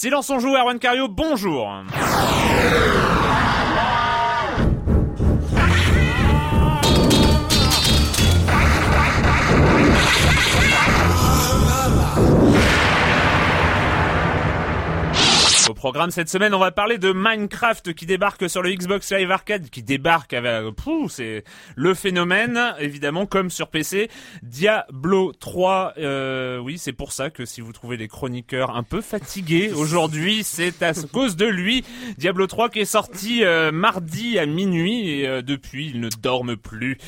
Silence on joue, Erwan Cario, bonjour. Programme cette semaine, on va parler de Minecraft qui débarque sur le Xbox Live Arcade, qui débarque avec, pouf, c'est le phénomène, évidemment, comme sur PC. Diablo 3, euh, oui, c'est pour ça que si vous trouvez les chroniqueurs un peu fatigués aujourd'hui, c'est à cause de lui. Diablo 3 qui est sorti euh, mardi à minuit et euh, depuis, il ne dorme plus.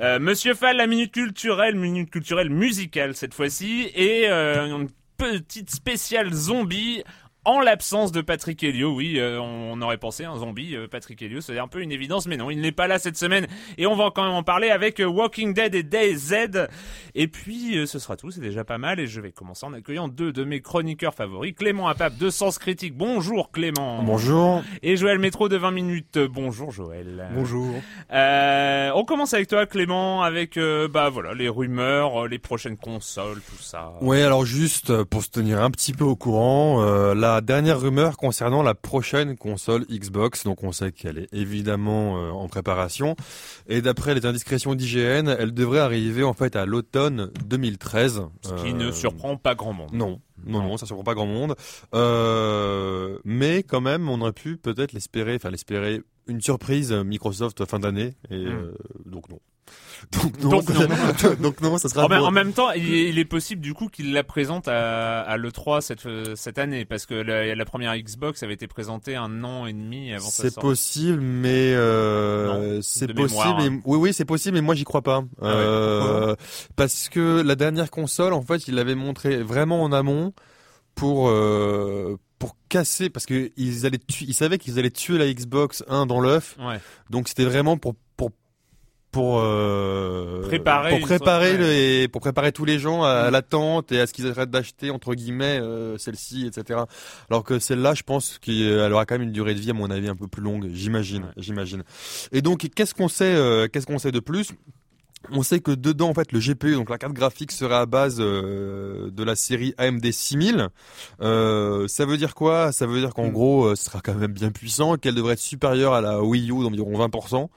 Euh, Monsieur Fall, la minute culturelle, minute culturelle musicale cette fois-ci, et euh, une petite spéciale zombie en l'absence de Patrick Helio, oui, euh, on, on aurait pensé un zombie, euh, Patrick Helio, c'est un peu une évidence, mais non, il n'est pas là cette semaine, et on va quand même en parler avec euh, Walking Dead et DayZ. Et puis, euh, ce sera tout, c'est déjà pas mal, et je vais commencer en accueillant deux de mes chroniqueurs favoris, Clément Apap de Sens Critique, bonjour Clément. Bonjour. Et Joël Métro de 20 minutes, bonjour Joël. Bonjour. Euh, on commence avec toi Clément, avec, euh, bah voilà, les rumeurs, euh, les prochaines consoles, tout ça. Ouais, alors juste euh, pour se tenir un petit peu au courant, euh, la dernière rumeur concernant la prochaine console Xbox, donc on sait qu'elle est évidemment euh, en préparation, et d'après les indiscrétions d'IGN, elle devrait arriver en fait à l'automne 2013. Ce qui ne Euh, surprend pas grand monde. Non. Non, non, ça surprend pas grand monde. Euh, mais quand même, on aurait pu peut-être l'espérer, enfin l'espérer, une surprise Microsoft fin d'année. Et Hmm. donc non. Donc non. Donc non. ça- donc non, ça sera. En, en même temps, il est, il est possible du coup qu'il la présente à, à l'E3 cette, euh, cette année, parce que la, la première Xbox avait été présentée un an et demi avant sa C'est possible, mais euh, c'est possible. mémoire, hein. oui, oui, c'est possible, mais moi j'y crois pas. Ah ouais, Euh, parce que la dernière console, en fait, il l'avait montré vraiment en amont pour euh, pour casser, parce que ils allaient, ils savaient qu'ils allaient tuer la Xbox 1 dans l'œuf. Ouais. Donc c'était vraiment pour pour euh, Préparer pour préparer sorte- le- et pour préparer tous les gens à, à Mm. l'attente et à ce qu'ils arrêtent d'acheter entre guillemets euh, celle-ci etc alors que celle-là je pense qu'elle aura quand même une durée de vie à mon avis un peu plus longue j'imagine Ouais. j'imagine et donc qu'est-ce qu'on sait euh, qu'est-ce qu'on sait de plus? On sait que dedans, en fait, le GPU, donc la carte graphique, sera à base euh, de la série AMD 6000. Euh, ça veut dire quoi? Ça veut dire qu'en Mm. gros, euh, ce sera quand même bien puissant, qu'elle devrait être supérieure à la Wii U d'environ 20%.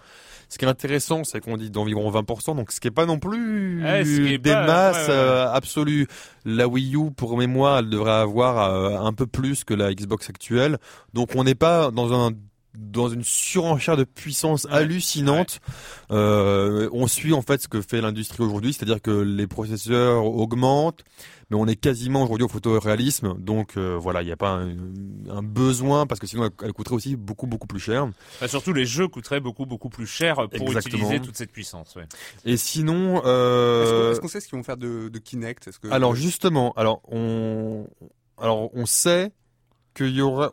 Ce qui est intéressant, c'est qu'on dit d'environ 20%, donc ce qui est pas non plus Ouais, est des pas- masses ouais, ouais, ouais. euh, absolues. La Wii U, pour mémoire, elle devrait avoir euh, un peu plus que la Xbox actuelle. Donc on n'est pas dans un dans une surenchère de puissance Ouais, hallucinante. Euh, on suit en fait ce que fait l'industrie aujourd'hui, c'est-à-dire que les processeurs augmentent, mais on est quasiment aujourd'hui au photoréalisme. Donc euh, voilà, il n'y a pas un, un besoin parce que sinon elle, elle coûterait aussi beaucoup beaucoup plus cher. Enfin, surtout, les jeux coûteraient beaucoup beaucoup plus cher pour Exactement. utiliser toute cette puissance. Ouais. Et sinon, Est-ce qu'on euh, est-ce qu'on sait ce qu'ils vont faire de, de Kinect? Que alors justement, alors on, alors on sait qu'il y aura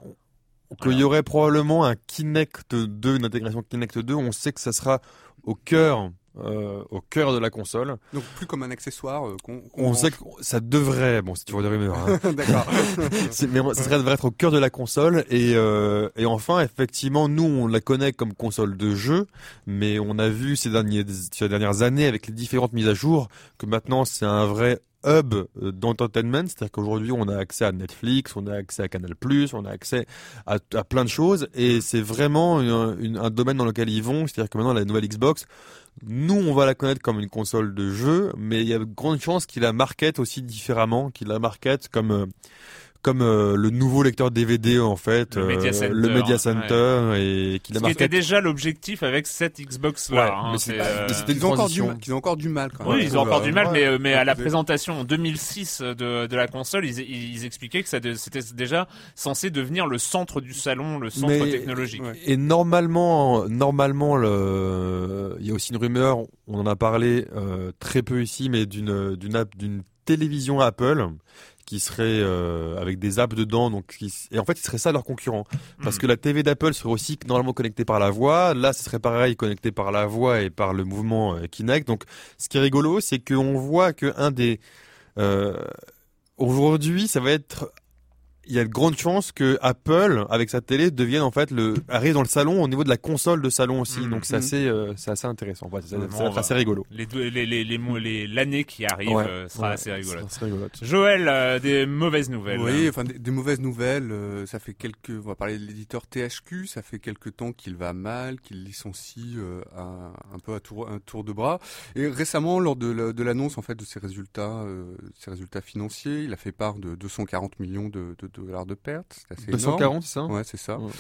qu'il y aurait probablement un Kinect 2, une intégration Kinect 2. On sait que ça sera au cœur, euh, au cœur de la console. donc plus comme un accessoire euh, qu'on. On sait que ça devrait, bon, c'est toujours des rumeurs, hein. D'accord. Mais ça devrait être au cœur de la console et euh, et enfin effectivement nous on la connaît comme console de jeu mais on a vu ces derniers ces dernières années avec les différentes mises à jour que maintenant c'est un vrai hub euh, d'entertainment c'est-à-dire qu'aujourd'hui on a accès à Netflix on a accès à Canal+ on a accès à, plein de choses et c'est vraiment un domaine dans lequel ils vont c'est-à-dire que maintenant la nouvelle Xbox nous, on va la connaître comme une console de jeu, mais il y a de grandes chances qu'il la market aussi différemment, qu'il la market comme euh, comme euh, le nouveau lecteur DVD en fait, Le euh, Media Center, le Media Center et la Ce qui était market. déjà l'objectif avec cette Xbox là. Ouais, hein, mais euh, Ils ont, encore du mal, ils ont encore du mal quand même. Oui, ils ont encore Euh, du mal, mais, euh, mais à la Ouais. présentation en 2006 de, de la console, ils, ils expliquaient que ça c'était déjà censé devenir le centre du salon, le centre Mais- technologique. ouais. Et normalement, normalement, le... il y a aussi une rumeur, on en a parlé euh, très peu ici, mais d'une d'une app, d'une télévision Apple qui serait euh, avec des apps dedans, donc qui... et en fait, ce serait ça leur concurrent, parce que la TV d'Apple serait aussi normalement connectée par la voix, là, ce serait pareil, connecté par la voix et par le mouvement euh, Kinect. Donc, ce qui est rigolo, c'est qu'on voit que un des euh, aujourd'hui, ça va être il y a de grandes chances que Apple, avec sa télé, devienne en fait le arrive dans le salon au niveau de la console de salon aussi. Mhm. Donc c'est assez, euh, c'est assez intéressant. Ouais, c'est- on assez rigolo. Les deux- les les les l'année qui arrive Ouais, euh, sera ouais, assez rigolote. c'est assez rigolote. Joël, euh, des mauvaises nouvelles. Oui, enfin des, des mauvaises nouvelles. euh, ça fait quelques. On va parler de l'éditeur THQ. Ça fait quelques temps qu'il va mal, qu'il licencie euh, à- un peu à tour, un tour de bras. Et récemment, lors de l'annonce en fait de ses résultats, euh, ses résultats financiers, il a fait part de 240 millions de, de dollars de pertes. C'est assez énorme. 240, c'est ça? Ouais, c'est ça. Ouais.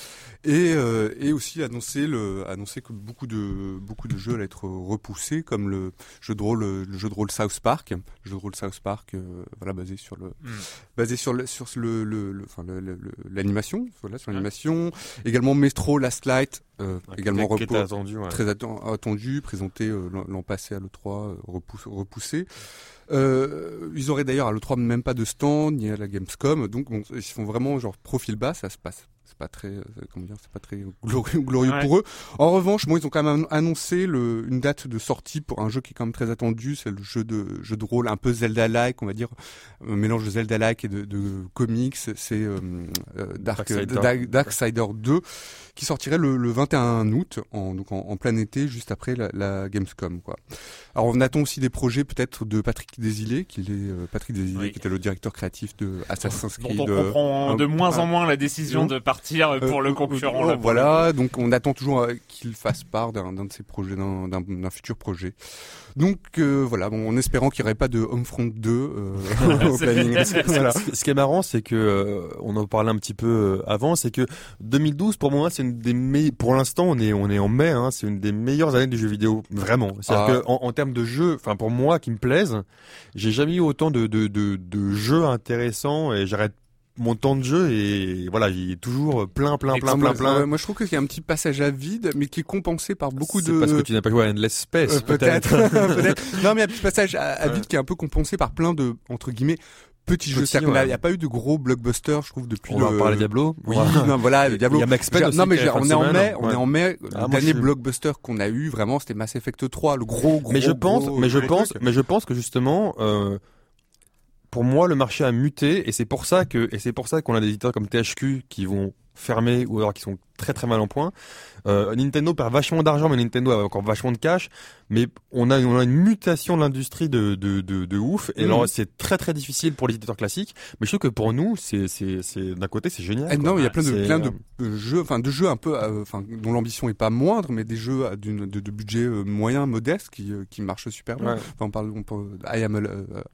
Et, euh, et aussi annoncer le annoncer que beaucoup de beaucoup de jeux allaient être repoussés, comme le jeu de rôle le jeu de rôle South Park, le jeu de rôle South Park, euh, voilà basé sur le Mm. basé sur le sur le le- le- enfin le- le- le- l'animation, voilà sur Ouais. l'animation. Également Metro Last Light, euh, également qui était repos- attendu. ouais. très atten- attendu, présenté euh, l'an l'an passé à l'E3, euh, repoussé. repoussé. Euh, ils auraient d'ailleurs à l'E3 même pas de stand, ni à la Gamescom, donc bon, ils font vraiment genre profil bas, ça se passe. C'est pas très, euh, comment dire, c'est pas très glorieux, glorieux Ouais. pour eux. En revanche, bon, ils ont quand même annoncé le, une date de sortie pour un jeu qui est quand même très attendu, c'est le jeu de jeu de rôle un peu Zelda-like, on va dire, un mélange de Zelda-like et de, de comics. C'est euh, euh, Dark, Darksider. Dark, Darksider 2 qui sortirait le, le 21 août, en, donc en, en plein été, juste après la, la Gamescom. Quoi. Alors on attend aussi des projets peut-être de Patrick Desilets, qui est euh, Patrick Desilets, Oui. qui était le directeur créatif de Assassin's Dont Creed. on euh, comprend un- de moins en moins la décision de partir pour euh, le concurrent. euh, là, pour voilà, donc on attend toujours euh, qu'il fasse part d'un de ses projets, d'un futur projet. Donc euh, voilà, bon, en espérant qu'il n'y aurait pas de Homefront 2 euh, au planning. voilà. Ce qui est marrant, c'est que euh, on en parlait un petit peu euh, avant, c'est que 2012 pour moi, c'est une des meilleures. Pour l'instant, on est on est en mai, hein, c'est une des meilleures années du jeu vidéo, vraiment. C'est-à-dire Ah. que en, en termes de jeux, enfin pour moi qui me plaisent, j'ai jamais eu autant de de de, de jeux intéressants et j'arrête mon temps de jeu et voilà, il est toujours plein plein plein plein plein. ouais, moi, je trouve qu'il y a un petit passage à vide, mais qui est compensé par beaucoup de. parce que tu n'as pas joué à Endless Space, Euh, peut-être, peut-être. Non, mais il y a un petit passage à, vide qui est un peu compensé par plein de entre guillemets petits jeux. Petits, C'est-à-dire qu'il ouais. n'y a pas eu de gros blockbusters, je trouve, depuis On va en parler Diablo. Oui, non, voilà, le Diablo. Il y a Max Payne non mais on est en semaine. mai, on est en mai. Le Ah, dernier blockbuster qu'on a eu vraiment, c'était Mass Effect 3, le gros gros. mais je pense, mais je pense, mais je pense que justement, euh, pour moi, le marché a muté et c'est pour ça que et c'est pour ça qu'on a des éditeurs comme THQ qui vont fermer ou alors qui sont très très mal en point. Euh, Nintendo perd vachement d'argent, mais Nintendo a encore vachement de cash. Mais on a, on a une mutation de l'industrie de, de, de, de ouf. Et alors, c'est très très difficile pour les éditeurs classiques. Mais je trouve que pour nous, c'est, c'est, c'est d'un côté, c'est génial. Ah, quoi. non, il y a plein de plein de euh, jeux, enfin de jeux un peu, euh, enfin dont l'ambition est pas moindre, mais des jeux d'une- de, de budget moyen, modeste, qui qui marchent super bien. Ouais. Enfin, on parle, on parle de I Am,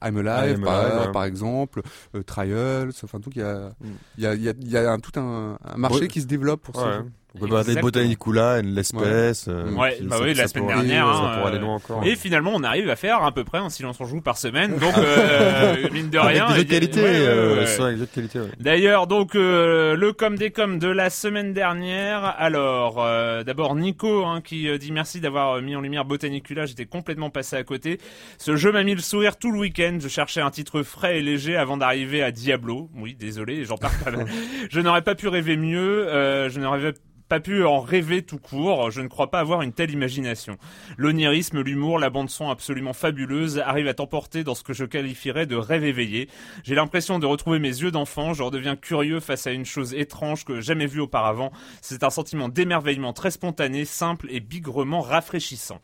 I'm I Alive, Am par, Alive, ouais. par exemple, euh, Trials. Enfin, donc il y a, Mm. il y a, y a, y a un, tout un, un marché Ouais. qui se développe pour Ouais. On peut parler de. Botanicula, l'espèce. euh, Ouais, bah oui, la semaine dernière, hein, aller euh, loin encore. Et finalement, on arrive à faire à peu près un silence on joue par semaine. Donc, euh, mine de rien. Avec des jeux et- de qualité, ouais, ouais, euh, ouais. ouais. D'ailleurs, donc euh, le com des com de la semaine dernière. Alors, euh, d'abord Nico hein, qui dit merci d'avoir mis en lumière Botanicula. J'étais complètement passé à côté. Ce jeu m'a mis le sourire tout le week-end. Je cherchais un titre frais et léger avant d'arriver à Diablo. Oui, désolé, j'en parle pas. je n'aurais pas pu rêver mieux. Je n'aurais pas pu en rêver tout court. Je ne crois pas avoir une telle imagination. L'onirisme, l'humour, la bande son absolument fabuleuse arrivent à t'emporter dans ce que je qualifierais de rêve éveillé. J'ai l'impression de retrouver mes yeux d'enfant. Je redeviens curieux face à une chose étrange que jamais vue auparavant. C'est un sentiment d'émerveillement très spontané, simple et bigrement rafraîchissant.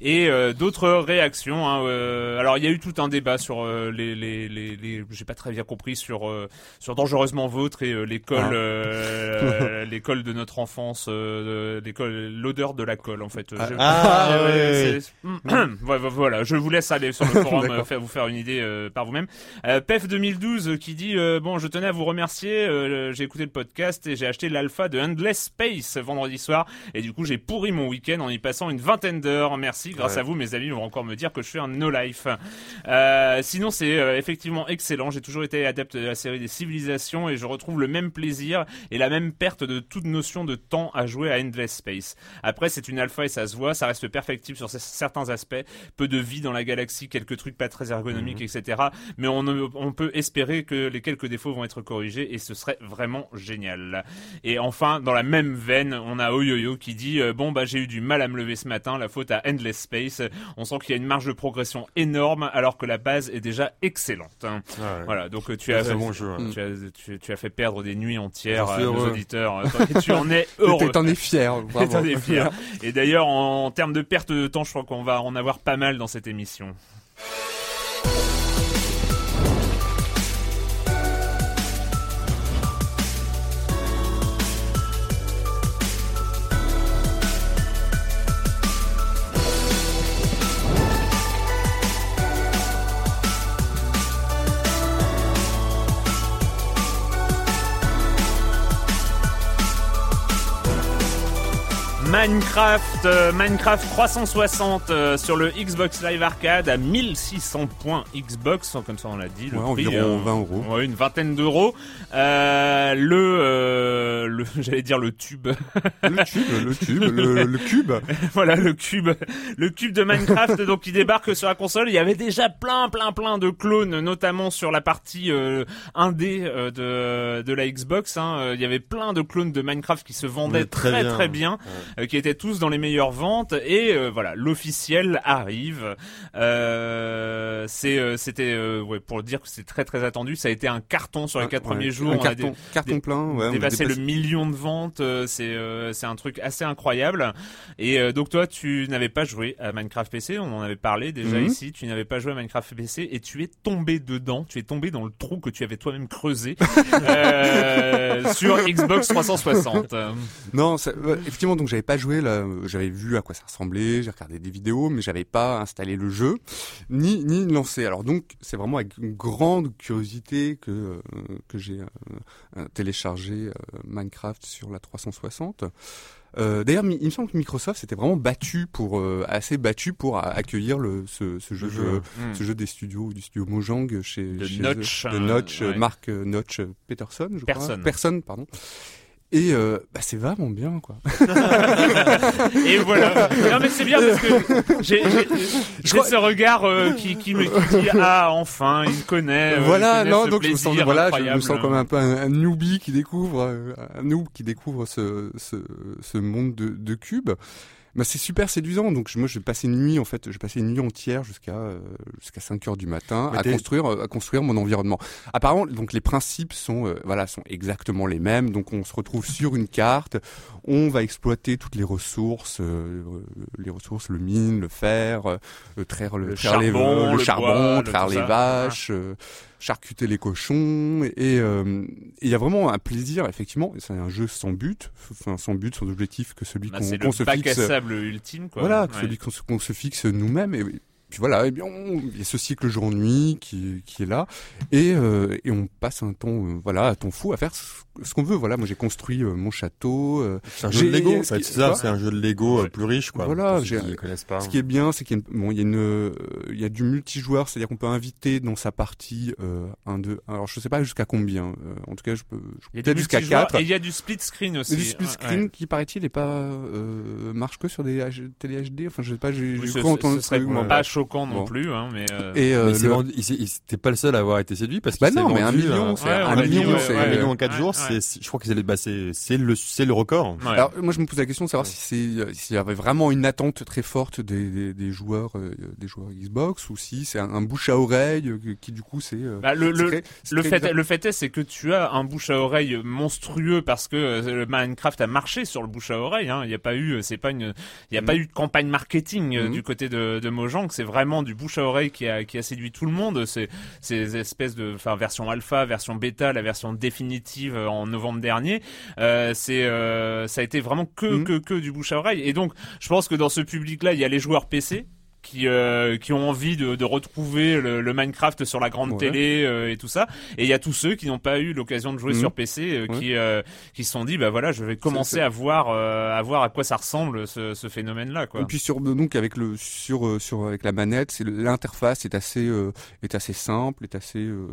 Et euh, d'autres réactions. hein, euh, alors il y a eu tout un débat sur euh, les, les, les, les- j'ai pas très bien compris sur euh, sur dangereusement vôtre et euh, l'école Ah. euh, l'école de notre enfance, euh, l'école l'odeur de la colle en fait. Ah. Je- Ah, Euh, ouais, Ouais, ouais, voilà, je vous laisse aller sur le forum faire vous faire une idée euh, par vous-même. Euh, Pef 2012 euh, qui dit euh, bon, je tenais à vous remercier. euh, j'ai écouté le podcast et j'ai acheté l'alpha de Endless Space vendredi soir et du coup j'ai pourri mon week-end en y passant une vingtaine d'heures. Merci, grâce Ouais. à vous, mes amis vont encore me dire que je suis un no life. Euh, sinon, c'est euh, effectivement excellent. J'ai toujours été adepte de la série des civilisations et je retrouve le même plaisir et la même perte de toute notion de temps à jouer à Endless Space. Après, c'est une alpha et ça se voit, ça reste perfectible sur certains aspects, peu de vie dans la galaxie, quelques trucs pas très ergonomiques, etc. Mais on peut espérer que les quelques défauts vont être corrigés et ce serait vraiment génial. Et enfin, dans la même veine, on a Oyoyo qui dit euh, bon bah j'ai eu du mal à me lever ce matin, la faute à Endless Dead Space. On sent qu'il y a une marge de progression énorme alors que la base est déjà excellente. hein. Voilà, donc euh, tu as, Très bon jeu. ouais. tu, as, tu, tu as fait perdre des nuits entières à nos auditeurs. Et tu en es heureux. T'en es fier, t'en es fier. Et d'ailleurs, en, en termes de perte de temps, je crois qu'on va en avoir pas mal dans cette émission. Minecraft, euh, Minecraft 360 euh, sur le Xbox Live Arcade à 1600 points Xbox, comme ça on l'a dit. Le Ouais, prix, environ euh, 20 euros. Ouais, une vingtaine d'euros. Euh, le, euh, le j'allais dire le tube. Le cube, le cube, le, le cube. voilà le cube, le cube de Minecraft donc qui débarque sur la console. Il y avait déjà plein, plein, plein de clones, notamment sur la partie euh, 1D euh, de de la Xbox. Hein. Euh, Il y avait plein de clones de Minecraft qui se vendaient très très, bien. très bien, euh, qui étaient tous dans les meilleures ventes. Et euh, voilà, l'officiel arrive. Euh, c'est, euh, c'était, ouais, pour dire que c'est très, très attendu. Ça a été un carton sur les quatre Ouais, premiers jours. Un On a carton, dé- carton dé- plein, ouais. dépasser le dépassé- million de ventes, c'est c'est un truc assez incroyable. Et donc toi, tu n'avais pas joué à Minecraft PC, on en avait parlé déjà Mhm. ici. Tu n'avais pas joué à Minecraft PC et tu es tombé dedans. Tu es tombé dans le trou que tu avais toi-même creusé sur Xbox 360. Non, ça- effectivement, donc j'avais pas joué là, euh, j'avais vu à quoi ça ressemblait, j'ai regardé des vidéos, mais j'avais pas installé le jeu, ni ni lancé. Alors donc, c'est vraiment avec une grande curiosité que euh, que j'ai euh, téléchargé Minecraft sur la 360. Euh, D'ailleurs, il me semble que Microsoft s'était vraiment battu pour euh, assez battu pour accueillir le ce, ce jeu, jeu. de- Hmm. ce jeu des studios du studio Mojang chez, De chez Notch, eux, de Notch, euh, ouais. Mark Notch Peterson, je crois. Personne, pardon. Et euh, bah, c'est vraiment bien, quoi. Et voilà. Non mais c'est bien parce que j'ai crois- ce regard euh, qui, qui me dit ah enfin il connaît. euh, il voilà, connaît non, ce donc je me sens, voilà, je me sens comme un peu un, un newbie qui découvre, euh, un noob qui découvre ce, ce, ce monde de, de cubes. Bah, c'est super séduisant. Donc je- moi, je passais une nuit en fait, je passais une nuit entière jusqu'à euh, jusqu'à 5 heures du matin à construire euh, à construire mon environnement. Apparemment, donc les principes sont euh, voilà sont exactement les mêmes. Donc on se retrouve sur une carte, on va exploiter toutes les ressources, euh, les ressources, le mine, le fer, euh, euh, traire le, Le traire les- charbon, le le charbon, bois, traire les vaches. euh, charcuter les cochons et euh, et il y a vraiment un plaisir effectivement c'est un jeu sans but enfin sans but sans objectif que celui Bah, qu'on c'est se fixe à sable ultime quoi. voilà, Ouais. celui qu'on se, fixe nous-mêmes. Et puis voilà, et bien on- il y a ce cycle jour-nuit qui, qui est là, et, euh, et on passe un temps, euh, voilà, un temps fou à faire ce, ce qu'on veut. Voilà, moi j'ai construit euh, mon château. euh, C'est un jeu de Lego, en fait, qui- c'est ça, quoi c'est un jeu de Lego euh, plus riche, quoi. Voilà, pour ceux qui ne connaissent pas. ce qui est bien, c'est qu'il y a, une- bon, il y a une, euh, il y a du multijoueur, c'est-à-dire qu'on peut inviter dans sa partie euh, un, deux. Alors je sais pas jusqu'à combien. euh, en tout cas, je peux, je Il y a peut-être jusqu'à multijoueur 4 et il y a du split screen aussi. Du split Ouais, screen ouais. qui paraît-il est pas euh, marche que sur des H- télé HD. Enfin, je sais pas, j'ai Oui, j'ai ce, cru entendre ce serait pas choquant non Bon. plus, hein, mais. euh, Et euh, s'est le- vendu- il s'est- il- c'était pas le seul à avoir été séduit parce Bah qu'il s'est non, mais un million, euh, c'est Ouais, un million, ouais, c'est un ouais. million en 4 Ouais, jours, ouais. c'est, je crois que c'est, bah, c'est, c'est le, c'est le record. ouais. Alors moi je me pose la question de savoir si c'est euh, s'il y avait vraiment une attente très forte des, des, des joueurs euh, des joueurs Xbox ou si c'est un, un bouche à oreille euh, qui du coup c'est euh, Bah, le, c'est le, très- c'est le fait, bizarre. le fait est, c'est que tu as un bouche à oreille monstrueux parce que euh, le Minecraft a marché sur le bouche à oreille. Hein. Il n'y a pas eu, c'est pas une, il y a Mhm. pas eu de campagne marketing Mhm. du côté de, de Mojang. C'est vraiment du bouche à oreille qui a, qui a séduit tout le monde. C'est, ces espèces de, enfin, version alpha, version bêta, la version définitive en novembre dernier. Euh, c'est, euh, ça a été vraiment que, Mhm. que, que du bouche à oreille. Et donc, je pense que dans ce public-là, il y a les joueurs PC qui euh, qui ont envie de, de retrouver le, le Minecraft sur la grande Ouais. télé euh, et tout ça et il y a tous ceux qui n'ont pas eu l'occasion de jouer Mhm. sur PC euh, Ouais. qui euh, qui se sont dit bah voilà je vais commencer à voir euh, à voir à quoi ça ressemble ce, ce phénomène là quoi Et puis sur donc avec le sur sur avec la manette, c'est l'interface est assez euh, est assez simple, est assez euh,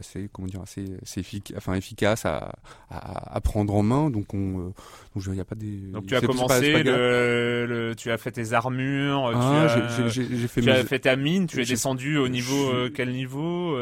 assez comment dire assez, assez efficace, enfin efficace à, à, à prendre en main. Donc on euh, donc il y a pas des donc tu as commencé pas le, le- tu as fait tes armures tu Ah, as j'ai- fait tu mes- as fait ta mine, tu es descendu au niveau je- euh, quel niveau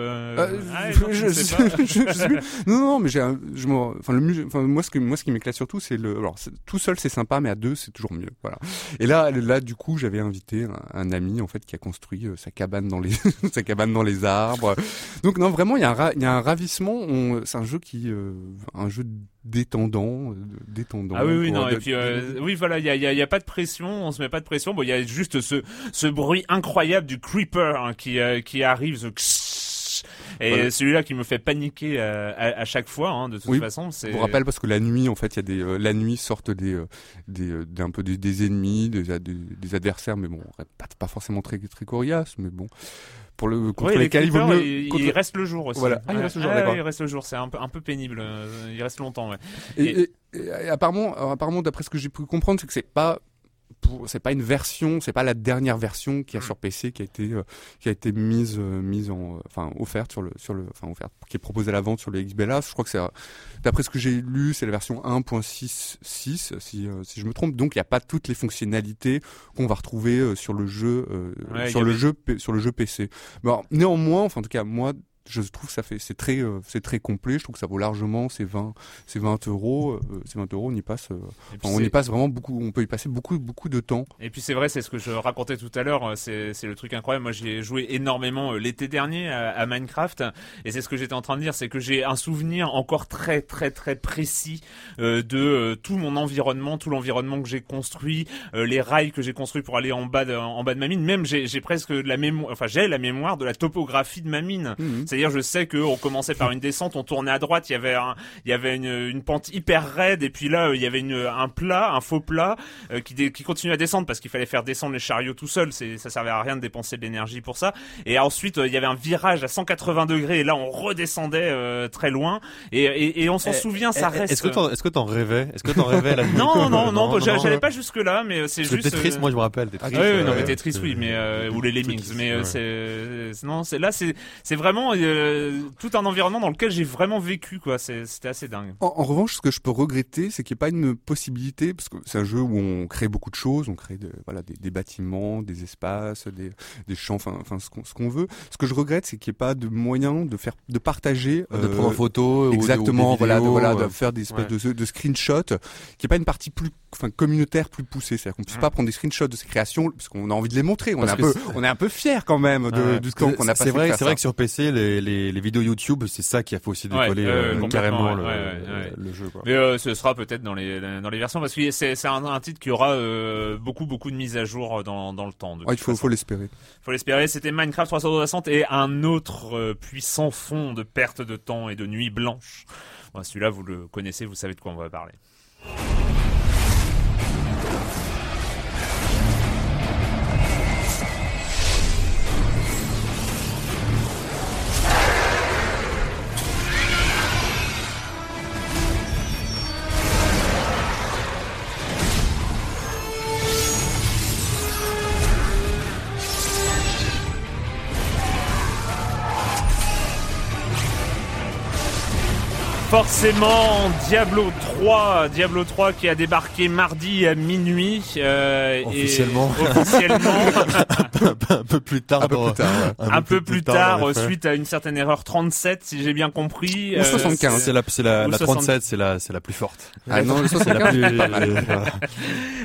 non. Non, mais j'ai, un- je m'en- enfin le enfin moi ce que moi ce qui m'éclate surtout, c'est le, alors tout seul c'est sympa, mais à deux c'est toujours mieux, voilà. Et là, là du coup, j'avais invité un, un ami en fait qui a construit euh, sa cabane dans les, sa cabane dans les arbres. Donc non, vraiment, il y a un, ra- il y a un ravissement. On- c'est un jeu qui, euh, un jeu détendant, euh, détendant. Ah oui, oui, non, et puis, euh, oui, voilà, il y a, y, a, y a pas de pression, on se met pas de pression. Bon, il y a juste ce, ce bruit incroyable du creeper hein, qui, euh, qui arrive, ce et Voilà. celui-là qui me fait paniquer euh, à, à chaque fois, hein, de toute Oui, façon. C'est. Je vous rappelle parce que la nuit, en fait, il y a des, euh, la nuit sortent des, des, euh, des- un peu des, des ennemis, des, des, des adversaires, mais bon, pas, pas forcément très, très coriaces, mais bon, pour le contre Ouais, les lesquels il vaut mieux. il, contre- il reste le jour aussi. Voilà. Ah, il reste le jour, ouais, il reste le jour, c'est un peu, un peu pénible. euh, Il reste longtemps, ouais. Et, et- et apparemment, apparemment, d'après ce que j'ai pu comprendre, c'est que c'est pas c'est pas une version, c'est pas la dernière version qui a Mm. sur PC qui a été euh, qui a été mise euh, mise en, euh, enfin offerte sur le sur le, enfin offerte, qui est proposée à la vente sur le XBLA. Je crois que c'est, d'après ce que j'ai lu, c'est la version 1.66 si euh, si je me trompe. Donc il n'y a pas toutes les fonctionnalités qu'on va retrouver euh, sur le jeu euh, Ouais, sur le avait- jeu sur le jeu PC. Alors, néanmoins, enfin en tout cas moi. Je trouve que ça fait c'est très euh, c'est très complet. Je trouve que ça vaut largement ces 20 ces 20 euros. euh, ces 20 euros, on y passe euh, Enfin, on y passe vraiment beaucoup, on peut y passer beaucoup, beaucoup de temps. Et puis c'est vrai, c'est ce que je racontais tout à l'heure, euh, c'est c'est le truc incroyable. Moi, j'ai joué énormément euh, l'été dernier à, à Minecraft, et c'est ce que j'étais en train de dire, c'est que j'ai un souvenir encore très très très précis euh, de tout mon environnement, tout l'environnement que j'ai construit, euh, les rails que j'ai construits pour aller en bas de, en bas de ma mine. Même j'ai j'ai presque de la mémoire, enfin j'ai la mémoire de la topographie de ma mine. C'est-à-dire, je sais qu'on commençait par une descente, on tournait à droite, il y avait un, il y avait une, une pente hyper raide, et puis là, euh, il y avait une, un plat, un faux plat, euh, qui, dé- qui continuait à descendre parce qu'il fallait faire descendre les chariots tout seul. Ça servait à rien de dépenser de l'énergie pour ça. Et ensuite, euh, il y avait un virage à 180 degrés, et là, on redescendait euh, très loin. Et, et, et on s'en Eh, souvient, ça Eh, reste. Est-ce que t'en, est-ce que t'en rêvais? Est-ce que t'en rêvais nuit non, non, non, j'a- j'allais non. pas jusque là, mais euh, c'est juste. Tetris, moi je me rappelle. Tetris, ah oui, non mais Tetris oui, mais euh, ou les Lemmings, mais c'est non, c'est là c'est vraiment euh, tout un environnement dans lequel j'ai vraiment vécu quoi. C'était assez dingue. En, en revanche, ce que je peux regretter, c'est qu'il n'y a pas une possibilité, parce que c'est un jeu où on crée beaucoup de choses, on crée de, voilà, des, des bâtiments, des espaces, des, des champs, enfin, enfin ce qu'on ce qu'on veut. Ce que je regrette, c'est qu'il n'y ait pas de moyen de faire, de partager, de euh, prendre en photo. ou de- ou Exactement, voilà, de, voilà, euh, de faire des espèces ouais. de, de screenshots, qui n'est pas une partie plus, enfin, communautaire plus poussée, c'est-à-dire qu'on puisse Mm. pas prendre des screenshots de ses créations, parce qu'on a envie de les montrer. On est un peu, c'est- on est un peu fier quand même de, Ouais, du temps qu'on a c'est passé. vrai, c'est vrai que sur PC, les, les, les vidéos YouTube, c'est ça qui a fait aussi décoller euh, euh, carrément le, ouais, ouais. le jeu. Quoi. Mais euh, ce sera peut-être dans les dans les versions parce que c'est c'est un, un titre qui aura euh, beaucoup beaucoup de mises à jour dans dans le temps. il faut, faut l'espérer. faut l'espérer. C'était Minecraft 360 et un autre puissant fond de perte de temps et de nuit blanche. Bon, Celui-là, vous le connaissez, vous savez de quoi on va parler. Forcément, Diablo 3, Diablo 3 qui a débarqué mardi à minuit. euh, et- Officiellement. un peu plus tard. Un peu plus tard, ouais. un peu plus tard, en euh, effet. suite à une certaine erreur 37, si j'ai bien compris. Ou euh, 75. C'est la, c'est la, Ou la 60. 37, c'est la, c'est la plus forte. Ah non, le C'est la 75, plus. c'est pas mal. voilà.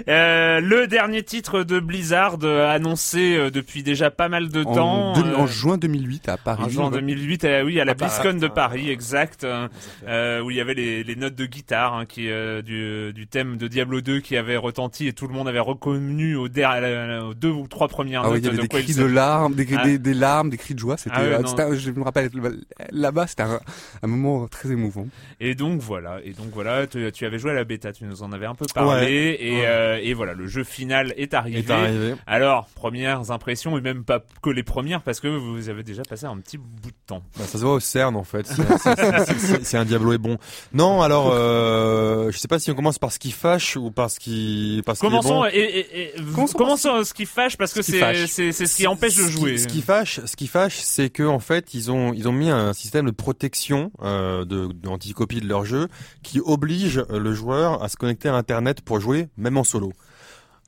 Euh, le dernier titre de Blizzard euh, annoncé euh, depuis déjà pas mal de En, temps. deux- euh, en juin 2008 à Paris. en juin 2008, euh, oui, à la Ah bah, BlizzCon de ah, Paris, exact, euh, euh, où il y avait les, les notes de guitare hein, qui euh, du, du thème de Diablo 2 qui avait retenti et tout le monde avait reconnu aux, deux ou trois premières Ah notes il y avait de des cris de larmes, des, Ah. des, des larmes, des cris de joie. C'était, Ah euh, je me rappelle, là-bas, c'était un, un moment très émouvant. Et donc voilà, et donc voilà, tu, tu avais joué à la bêta, tu nous en avais un peu parlé, et, ouais. euh, et voilà, le jeu final est arrivé. est arrivé. Alors, premières impressions, et même pas que les premières, parce que vous avez déjà passé un petit bout de temps. Bah, ça se voit au CERN en fait. C'est un Diablo est bon. Non, alors euh, je sais pas si on commence par ce qui fâche ou par ce qui par ce qui est Commençons, bon. et, et, et- Commençons commençons ce qui fâche, parce que Ce qui c'est fâche. c'est c'est ce qui empêche de jouer. Ce qui fâche, ce qui fâche, c'est que en fait ils ont ils ont mis un système de protection euh, de d'anticopie de leur jeu qui oblige le joueur à se connecter à Internet pour jouer, même en solo.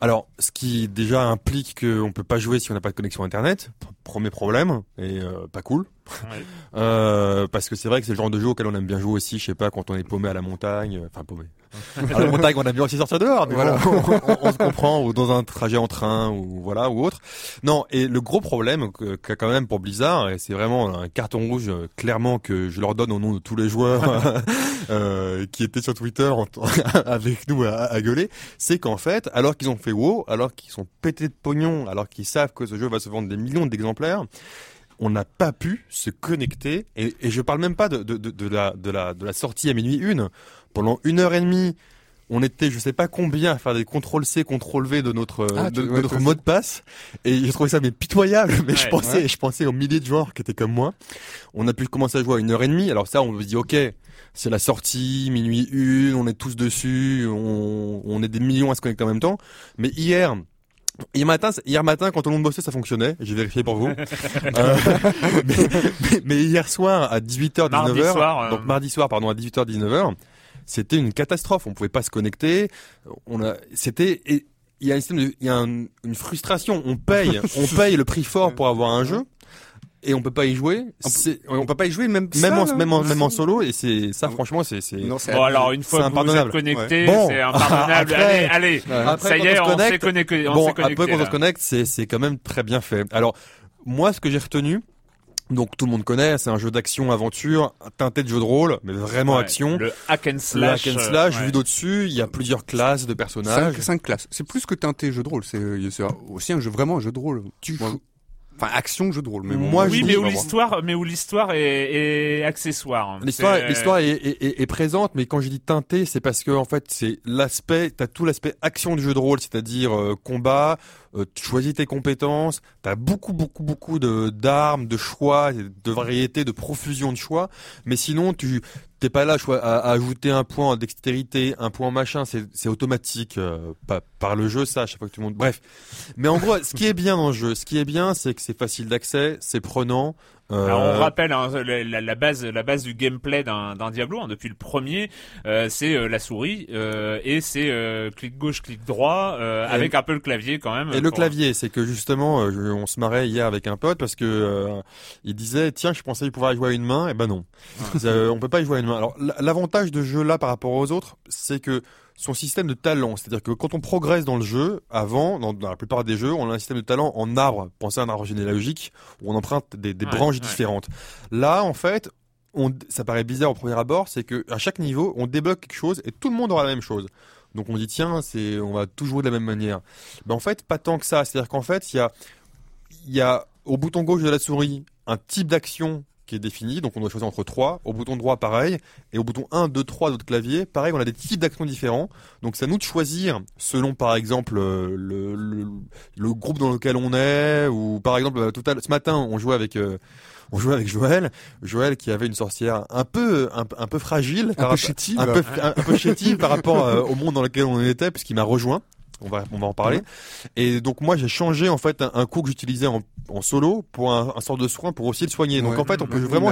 Alors, ce qui déjà implique qu'on peut pas jouer si on n'a pas de connexion internet. Premier problème et euh, pas cool. Ouais. Euh, parce que c'est vrai que c'est le genre de jeu auquel on aime bien jouer aussi. Je sais pas quand on est paumé à la montagne, enfin paumé. à la montagne, on aime bien aussi sortir dehors. Mais Voilà. bon, on, on se comprend ou dans un trajet en train ou voilà ou autre. Non, et le gros problème qu'a quand même pour Blizzard, et c'est vraiment un carton rouge euh, clairement que je leur donne au nom de tous les joueurs euh, qui étaient sur Twitter avec nous à, à gueuler, c'est qu'en fait, alors qu'ils ont fait WoW, alors qu'ils sont pétés de pognon, alors qu'ils savent que ce jeu va se vendre des millions d'exemplaires, on n'a pas pu se connecter, et, et je parle même pas de, de, de, de la, de, la, de la sortie à minuit une. Pendant une heure et demie, on était, je sais pas combien, à faire des contrôles C, contrôle V de notre, Ah, de, tu- de ouais, notre mot de passe, et j'ai trouvé ça mais pitoyable. Mais je pensais, ouais. je pensais aux milliers de joueurs qui étaient comme moi. On a pu commencer à jouer à une heure et demie. Alors ça, on se dit ok, c'est la sortie, minuit une, on est tous dessus, on, on est des millions à se connecter en même temps. Mais hier, Hier matin, hier matin, quand tout le monde bossait, ça fonctionnait. J'ai vérifié pour vous. Euh, mais, mais- mais hier soir, à 18h, 19h, Mardi soir, euh. donc mardi soir, pardon, à 18h, 19h, c'était une catastrophe. On pouvait pas se connecter. On a, c'était, il y a, un système de- y a un- une frustration. On paye, on paye le prix fort pour avoir un jeu, et on peut pas y jouer. On C'est- On peut pas y jouer même même en, ça, là même en, aussi. même en solo, et c'est, ça, Ah, franchement, c'est, c'est, Non, c'est Bon alors une fois que vous êtes connecté, Ouais. Bon. c'est impardonnable. Après- allez, allez, Ouais. ça y est, on se s'est connecte- connecté. on bon, s'est connecté, après quand on se connecte, c'est c'est quand même très bien fait. Alors moi, ce que j'ai retenu, donc tout le monde connaît, c'est un jeu d'action aventure teinté de jeu de rôle, mais vraiment Ouais, action. Le hack and Le slash. hack and slash, euh, vu d'au-dessus, il y a plusieurs classes de personnages. Cinq, cinq classes. C'est plus que teinté jeu de rôle. C'est euh, aussi un jeu vraiment un jeu de rôle. Tu joues- Enfin action jeu de rôle. Mais bon, Moi, Oui, je mais dis- où l'histoire, mais où l'histoire est, est accessoire. L'histoire, C'est- l'histoire est, est- est- est présente, mais quand je dis teinté, c'est parce que en fait, c'est l'aspect, t'as tout l'aspect action du jeu de rôle, c'est-à-dire euh, combat, euh, tu choisis tes compétences, t'as beaucoup, beaucoup, beaucoup de d'armes, de choix, de variétés, de profusion de choix, mais sinon, tu t'es pas là à, ajouter un point en dextérité, un point en machin, c'est automatique euh, par le jeu, ça, à chaque fois que tu montes. Bref, mais en gros, ce qui est bien dans le jeu, ce qui est bien, c'est que c'est facile d'accès, c'est prenant. Euh, Alors, on rappelle hein, la, base, la base du gameplay d'un Diablo hein, depuis le premier, euh, c'est euh, la souris euh, et c'est euh, clic gauche, clic droit, euh, avec un peu le clavier quand même. Et le clavier, c'est que justement, euh, je- on se marrait hier avec un pote parce que euh, il disait tiens, je pensais pouvoir y jouer à une main, et ben non, Euh, on peut pas y jouer à une main. Alors l'avantage de ce jeu là par rapport aux autres, c'est que son système de talent, c'est-à-dire que quand on progresse dans le jeu, avant, dans, dans la plupart des jeux, on a un système de talent en arbre. Pensez à un arbre généalogique où on emprunte des, des Ouais, branches ouais. différentes. Là, en fait, on, ça paraît bizarre au premier abord, c'est que à chaque niveau, on débloque quelque chose et tout le monde aura la même chose. Donc on dit tiens, c'est, on va tout jouer de la même manière. Ben en fait, pas tant que ça. C'est-à-dire qu'en fait, il y a, il y a au bouton gauche de la souris un type d'action qui est défini, donc on doit choisir entre trois. Au bouton droit, pareil. Et au bouton 1, 2, 3 de notre clavier, pareil, on a des types d'actions différents. Donc c'est à nous de choisir selon, par exemple, euh, le, le, le groupe dans lequel on est, ou par exemple, euh, tout à l'heure- ce matin, on jouait avec... euh, on jouait avec Joël, Joël qui avait une sorcière un peu un, peu- un peu fragile, un par peu chétive. un peu un, un peu chétive par rapport euh, au monde dans lequel on était, puisqu'il m'a rejoint. On va on va en parler. Et donc moi j'ai changé en fait un, un coup que j'utilisais en, en solo pour un, un sort de soin pour aussi le soigner. Donc Ouais. en fait on peut vraiment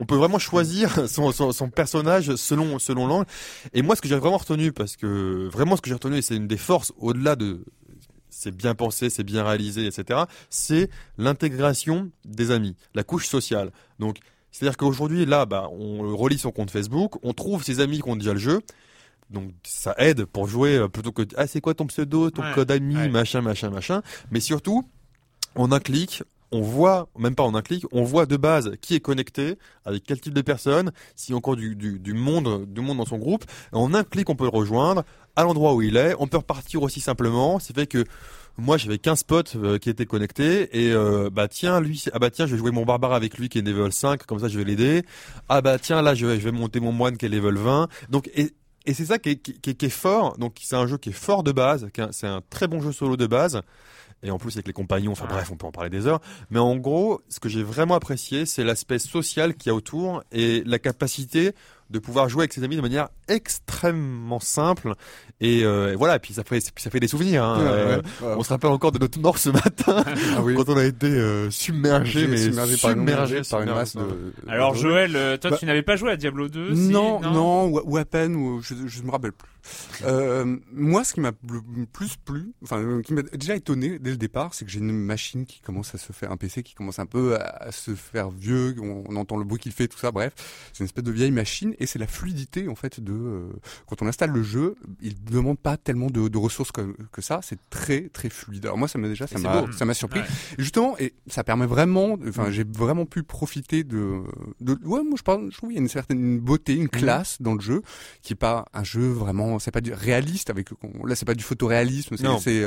on peut choisir son, son, son personnage selon selon l'angle. Et moi ce que j'ai vraiment retenu parce que vraiment ce que j'ai retenu et c'est une des forces au-delà de c'est bien pensé, c'est bien réalisé, etc. C'est l'intégration des amis, la couche sociale. Donc c'est-à-dire qu'aujourd'hui là, bah, on relie son compte Facebook, on trouve ses amis qui ont déjà le jeu. Donc ça aide pour jouer euh, plutôt que ah c'est quoi ton pseudo, ton Ouais, code ami, ouais. machin, machin, machin. Mais surtout, en un clic, on voit, même pas en un clic, on voit de base qui est connecté, avec quel type de personne, s'il y a encore du, du, du monde, du monde dans son groupe. En un clic, on peut le rejoindre à l'endroit où il est. On peut repartir aussi simplement. C'est fait que moi, j'avais 15 potes euh, qui étaient connectés et euh, bah tiens, lui, ah bah tiens, je vais jouer mon barbare avec lui qui est level 5, comme ça je vais l'aider. Ah bah tiens, là, je vais, je vais monter mon moine qui est level 20. Donc et et c'est ça qui est, qui, qui est- qui est fort. Donc c'est un jeu qui est fort de base, c'est un très bon jeu solo de base. Et en plus avec les compagnons, enfin bref, on peut en parler des heures. Mais en gros, ce que j'ai vraiment apprécié, c'est l'aspect social qu'il y a autour et la capacité de pouvoir jouer avec ses amis de manière extrêmement simple. Et, euh, et voilà, et puis ça fait, puis ça fait des souvenirs. hein. Ouais, Euh, ouais, ouais. On se rappelle encore de notre mort ce matin Ah oui. quand on a été euh, submergé, mais submergé par une, submergé par une submergé. masse de. Alors de- Joël, toi Bah, tu n'avais pas joué à Diablo 2 si Non, non, ou, ou à peine, ou je, je me rappelle plus. Euh, moi, ce qui m'a le plus plu, enfin, qui m'a déjà étonné dès le départ, c'est que j'ai une machine qui commence à se faire, un PC qui commence un peu à, se faire vieux. On, on entend le bruit qu'il fait, tout ça. Bref, c'est une espèce de vieille machine et c'est la fluidité en fait de euh, quand on installe le jeu, il demande pas tellement de, de ressources que, que ça. C'est très très fluide. Alors moi, ça m'a déjà, ça m'a, ça m'a surpris. Ouais. Et justement, et ça permet vraiment, enfin, j'ai vraiment pu profiter de, de, ouais, moi je pense, je trouve qu'il y a une certaine beauté, une classe dans le jeu, qui est pas un jeu vraiment, c'est pas du réaliste avec, là c'est pas du photoréalisme, c'est,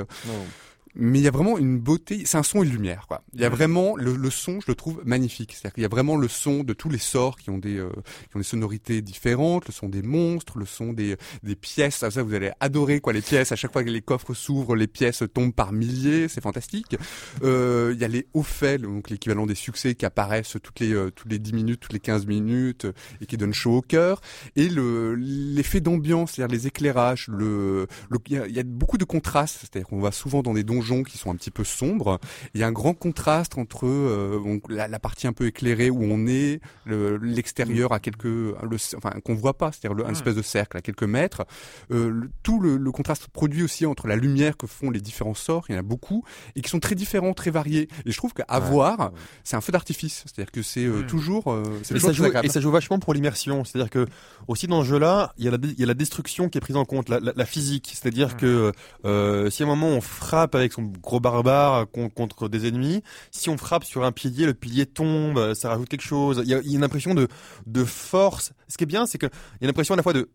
Mais il y a vraiment une beauté, c'est un son et une lumière, quoi. Il y a vraiment, le, le son, je le trouve magnifique. C'est-à-dire qu'il y a vraiment le son de tous les sorts qui ont des, euh, qui ont des sonorités différentes, le son des monstres, le son des, des pièces. Ça, ça, vous allez adorer, quoi, les pièces. À chaque fois que les coffres s'ouvrent, les pièces tombent par milliers. C'est fantastique. Euh, il y a les hauts faits, donc l'équivalent des succès qui apparaissent toutes les, euh, toutes les 10 minutes, toutes les 15 minutes, et qui donnent chaud au cœur. Et le, l'effet d'ambiance, c'est-à-dire les éclairages, le, le- il y, a, il y a beaucoup de contrastes. C'est-à-dire qu'on va souvent dans des donjons qui sont un petit peu sombres. Il y a un grand contraste entre euh, donc, la, la partie un peu éclairée où on est, le- l'extérieur à quelques, le, enfin qu'on voit pas, c'est-à-dire un Ouais. espèce de cercle à quelques mètres. Euh, le- tout le, le contraste produit aussi entre la lumière que font les différents sorts, il y en a beaucoup, et qui sont très différents, très variés. Et je trouve qu'à Ouais. voir, c'est un feu d'artifice. C'est-à-dire que c'est euh, Mm. toujours, euh, Et toujours ça, joue, très agréable. et ça joue vachement pour l'immersion. C'est-à-dire que aussi dans ce jeu-là, il y a la, dé- il y a la destruction qui est prise en compte, la, la- la physique. C'est-à-dire Mhm. que euh, si à un moment on frappe avec son gros barbare con- contre des ennemis, si on frappe sur un pilier, le pilier tombe, euh, ça rajoute quelque chose. Il y a, une impression de, de force. Ce qui est bien, c'est qu'il y a une impression à la fois de...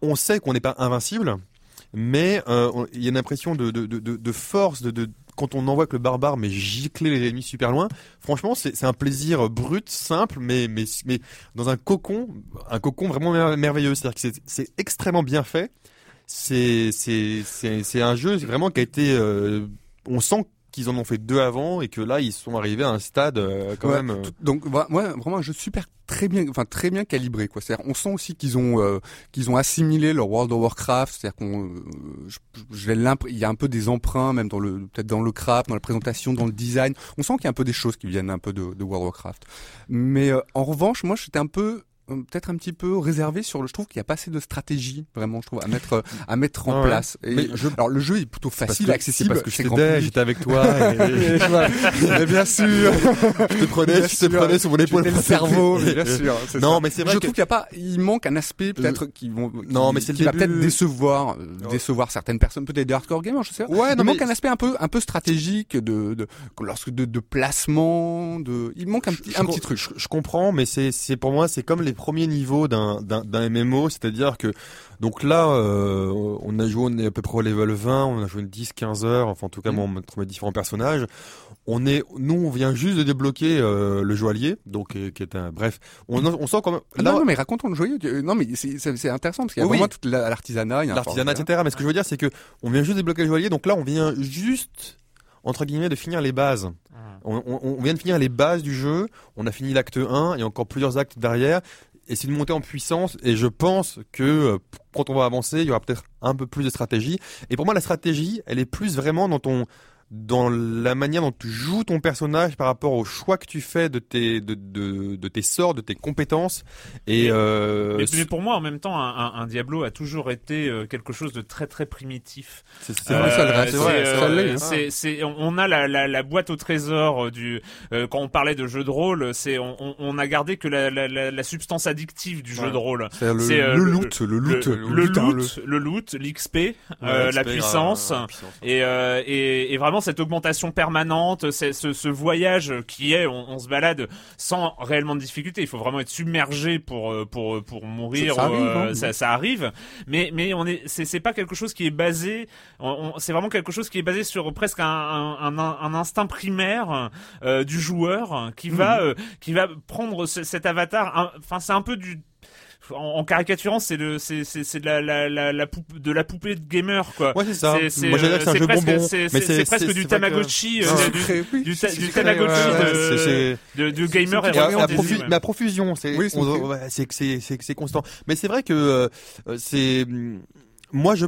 On, sait qu'on n'est pas invincible, mais euh, il y a une impression de, de, de, force, de, quand on envoie que le barbare mais gicler les ennemis super loin. Franchement, c'est un plaisir brut, simple, mais mais mais dans un cocon, un cocon vraiment mer- merveilleux. C'est-à-dire que c'est extrêmement bien fait. C'est un jeu vraiment qui a été. euh, on sent qu'ils en ont fait deux avant et que là ils sont arrivés à un stade euh, quand Ouais, même. euh, tout- donc ouais, vraiment un jeu super très bien, enfin très bien calibré quoi. C'est-à-dire, on sent aussi qu'ils ont euh, qu'ils ont assimilé leur World of Warcraft. C'est-à-dire qu'on, euh, j'ai il y a un peu des emprunts même dans le peut-être dans le craft, dans la présentation, dans le design. On sent qu'il y a un peu des choses qui viennent un peu de, de World of Warcraft. Mais euh, en revanche, moi j'étais un peu peut-être un petit peu réservé sur le je trouve qu'il y a pas assez de stratégie vraiment je trouve à mettre euh, à mettre en Ouais. place et Mais je- alors le jeu est plutôt parce facile que- accessible parce que j'étais j'étais avec toi. et- Mais bien sûr je te prenais, je te prenais sur mon épaule. Le cerveau, mais bien sûr. Non, ça. mais c'est vrai Je que- trouve qu'il y a pas, il manque un aspect peut-être qui vont, Non, qui- mais c'est le qui va peut-être décevoir, euh, Non. décevoir certaines personnes, peut-être des hardcore gamers, je sais pas. Ouais, non, il manque un aspect un peu, un peu stratégique de, de, lorsque de, de placement, de, il manque un petit, un petit truc. Je comprends, mais c'est c'est pour moi c'est comme les premiers niveaux d'un MMO, c'est-à-dire que donc là euh, on a joué on est à peu près au level 20, on a joué 10 15 heures, enfin en tout cas Mm. moi entre mes différents personnages, on est nous on vient juste de débloquer euh, le joaillier, donc euh, qui est un bref, on on sent quand même là, non, non, mais racontons le joyeux. euh, Non, mais c'est, intéressant parce qu'il y a Oui, vraiment toute la- l'artisanat, l'artisanat etc. Mais ce que je veux dire c'est que on vient juste de débloquer le joaillier, donc là on vient juste entre guillemets de finir les bases. On, on- on vient de finir les bases du jeu, on a fini l'acte 1, il y a encore plusieurs actes derrière, et c'est une montée en puissance, et je pense que euh, quand on va avancer, il y aura peut-être un peu plus de stratégie. Et pour moi, la stratégie, elle est plus vraiment dans ton dans la manière dont tu joues ton personnage par rapport au choix que tu fais de tes de, de, de tes sorts, de tes compétences et Mais- euh, Mais, mais pour moi, en même temps, un, Diablo a toujours été euh, quelque chose de très très primitif. c'est c'est Euh, vrai. ça le vrai, euh, ça hein. c'est- on a la, la, la boîte au trésor du. euh, quand on parlait de jeu de rôle, c'est on, on- on a gardé que la, substance addictive du jeu de rôle. C'est le, le loot, le loot, le, le lutin, loot, le loot, l'XP, Ouais, la puissance. puissance. Et, et, et vraiment cette augmentation permanente, ce, ce voyage qui est, on, on se balade sans réellement de difficulté. Il faut vraiment être submergé pour euh, pour pour mourir. Ça- ça arrive, euh, hein. ça, ça arrive. Mais mais on est, c'est pas quelque chose qui est basé. c'est vraiment quelque chose qui est basé sur presque un un, un, un instinct primaire euh, du joueur qui va Mhm. euh, qui va prendre ce- cet avatar. Enfin c'est un peu du en, en caricaturant, c'est le, c'est, c'est, c'est de la, la, la, la poupe, de la poupée de gamer, quoi. Ouais, c'est ça. C'est, c'est, Moi, j'allais dire que c'est un c'est jeu presque, bonbon. c'est, mais c'est, c'est presque du Tamagotchi, du, Tamagotchi de, de, de gamer mais à profusion, c'est c'est c'est c'est constant. Mais c'est vrai que euh, c'est hum, moi je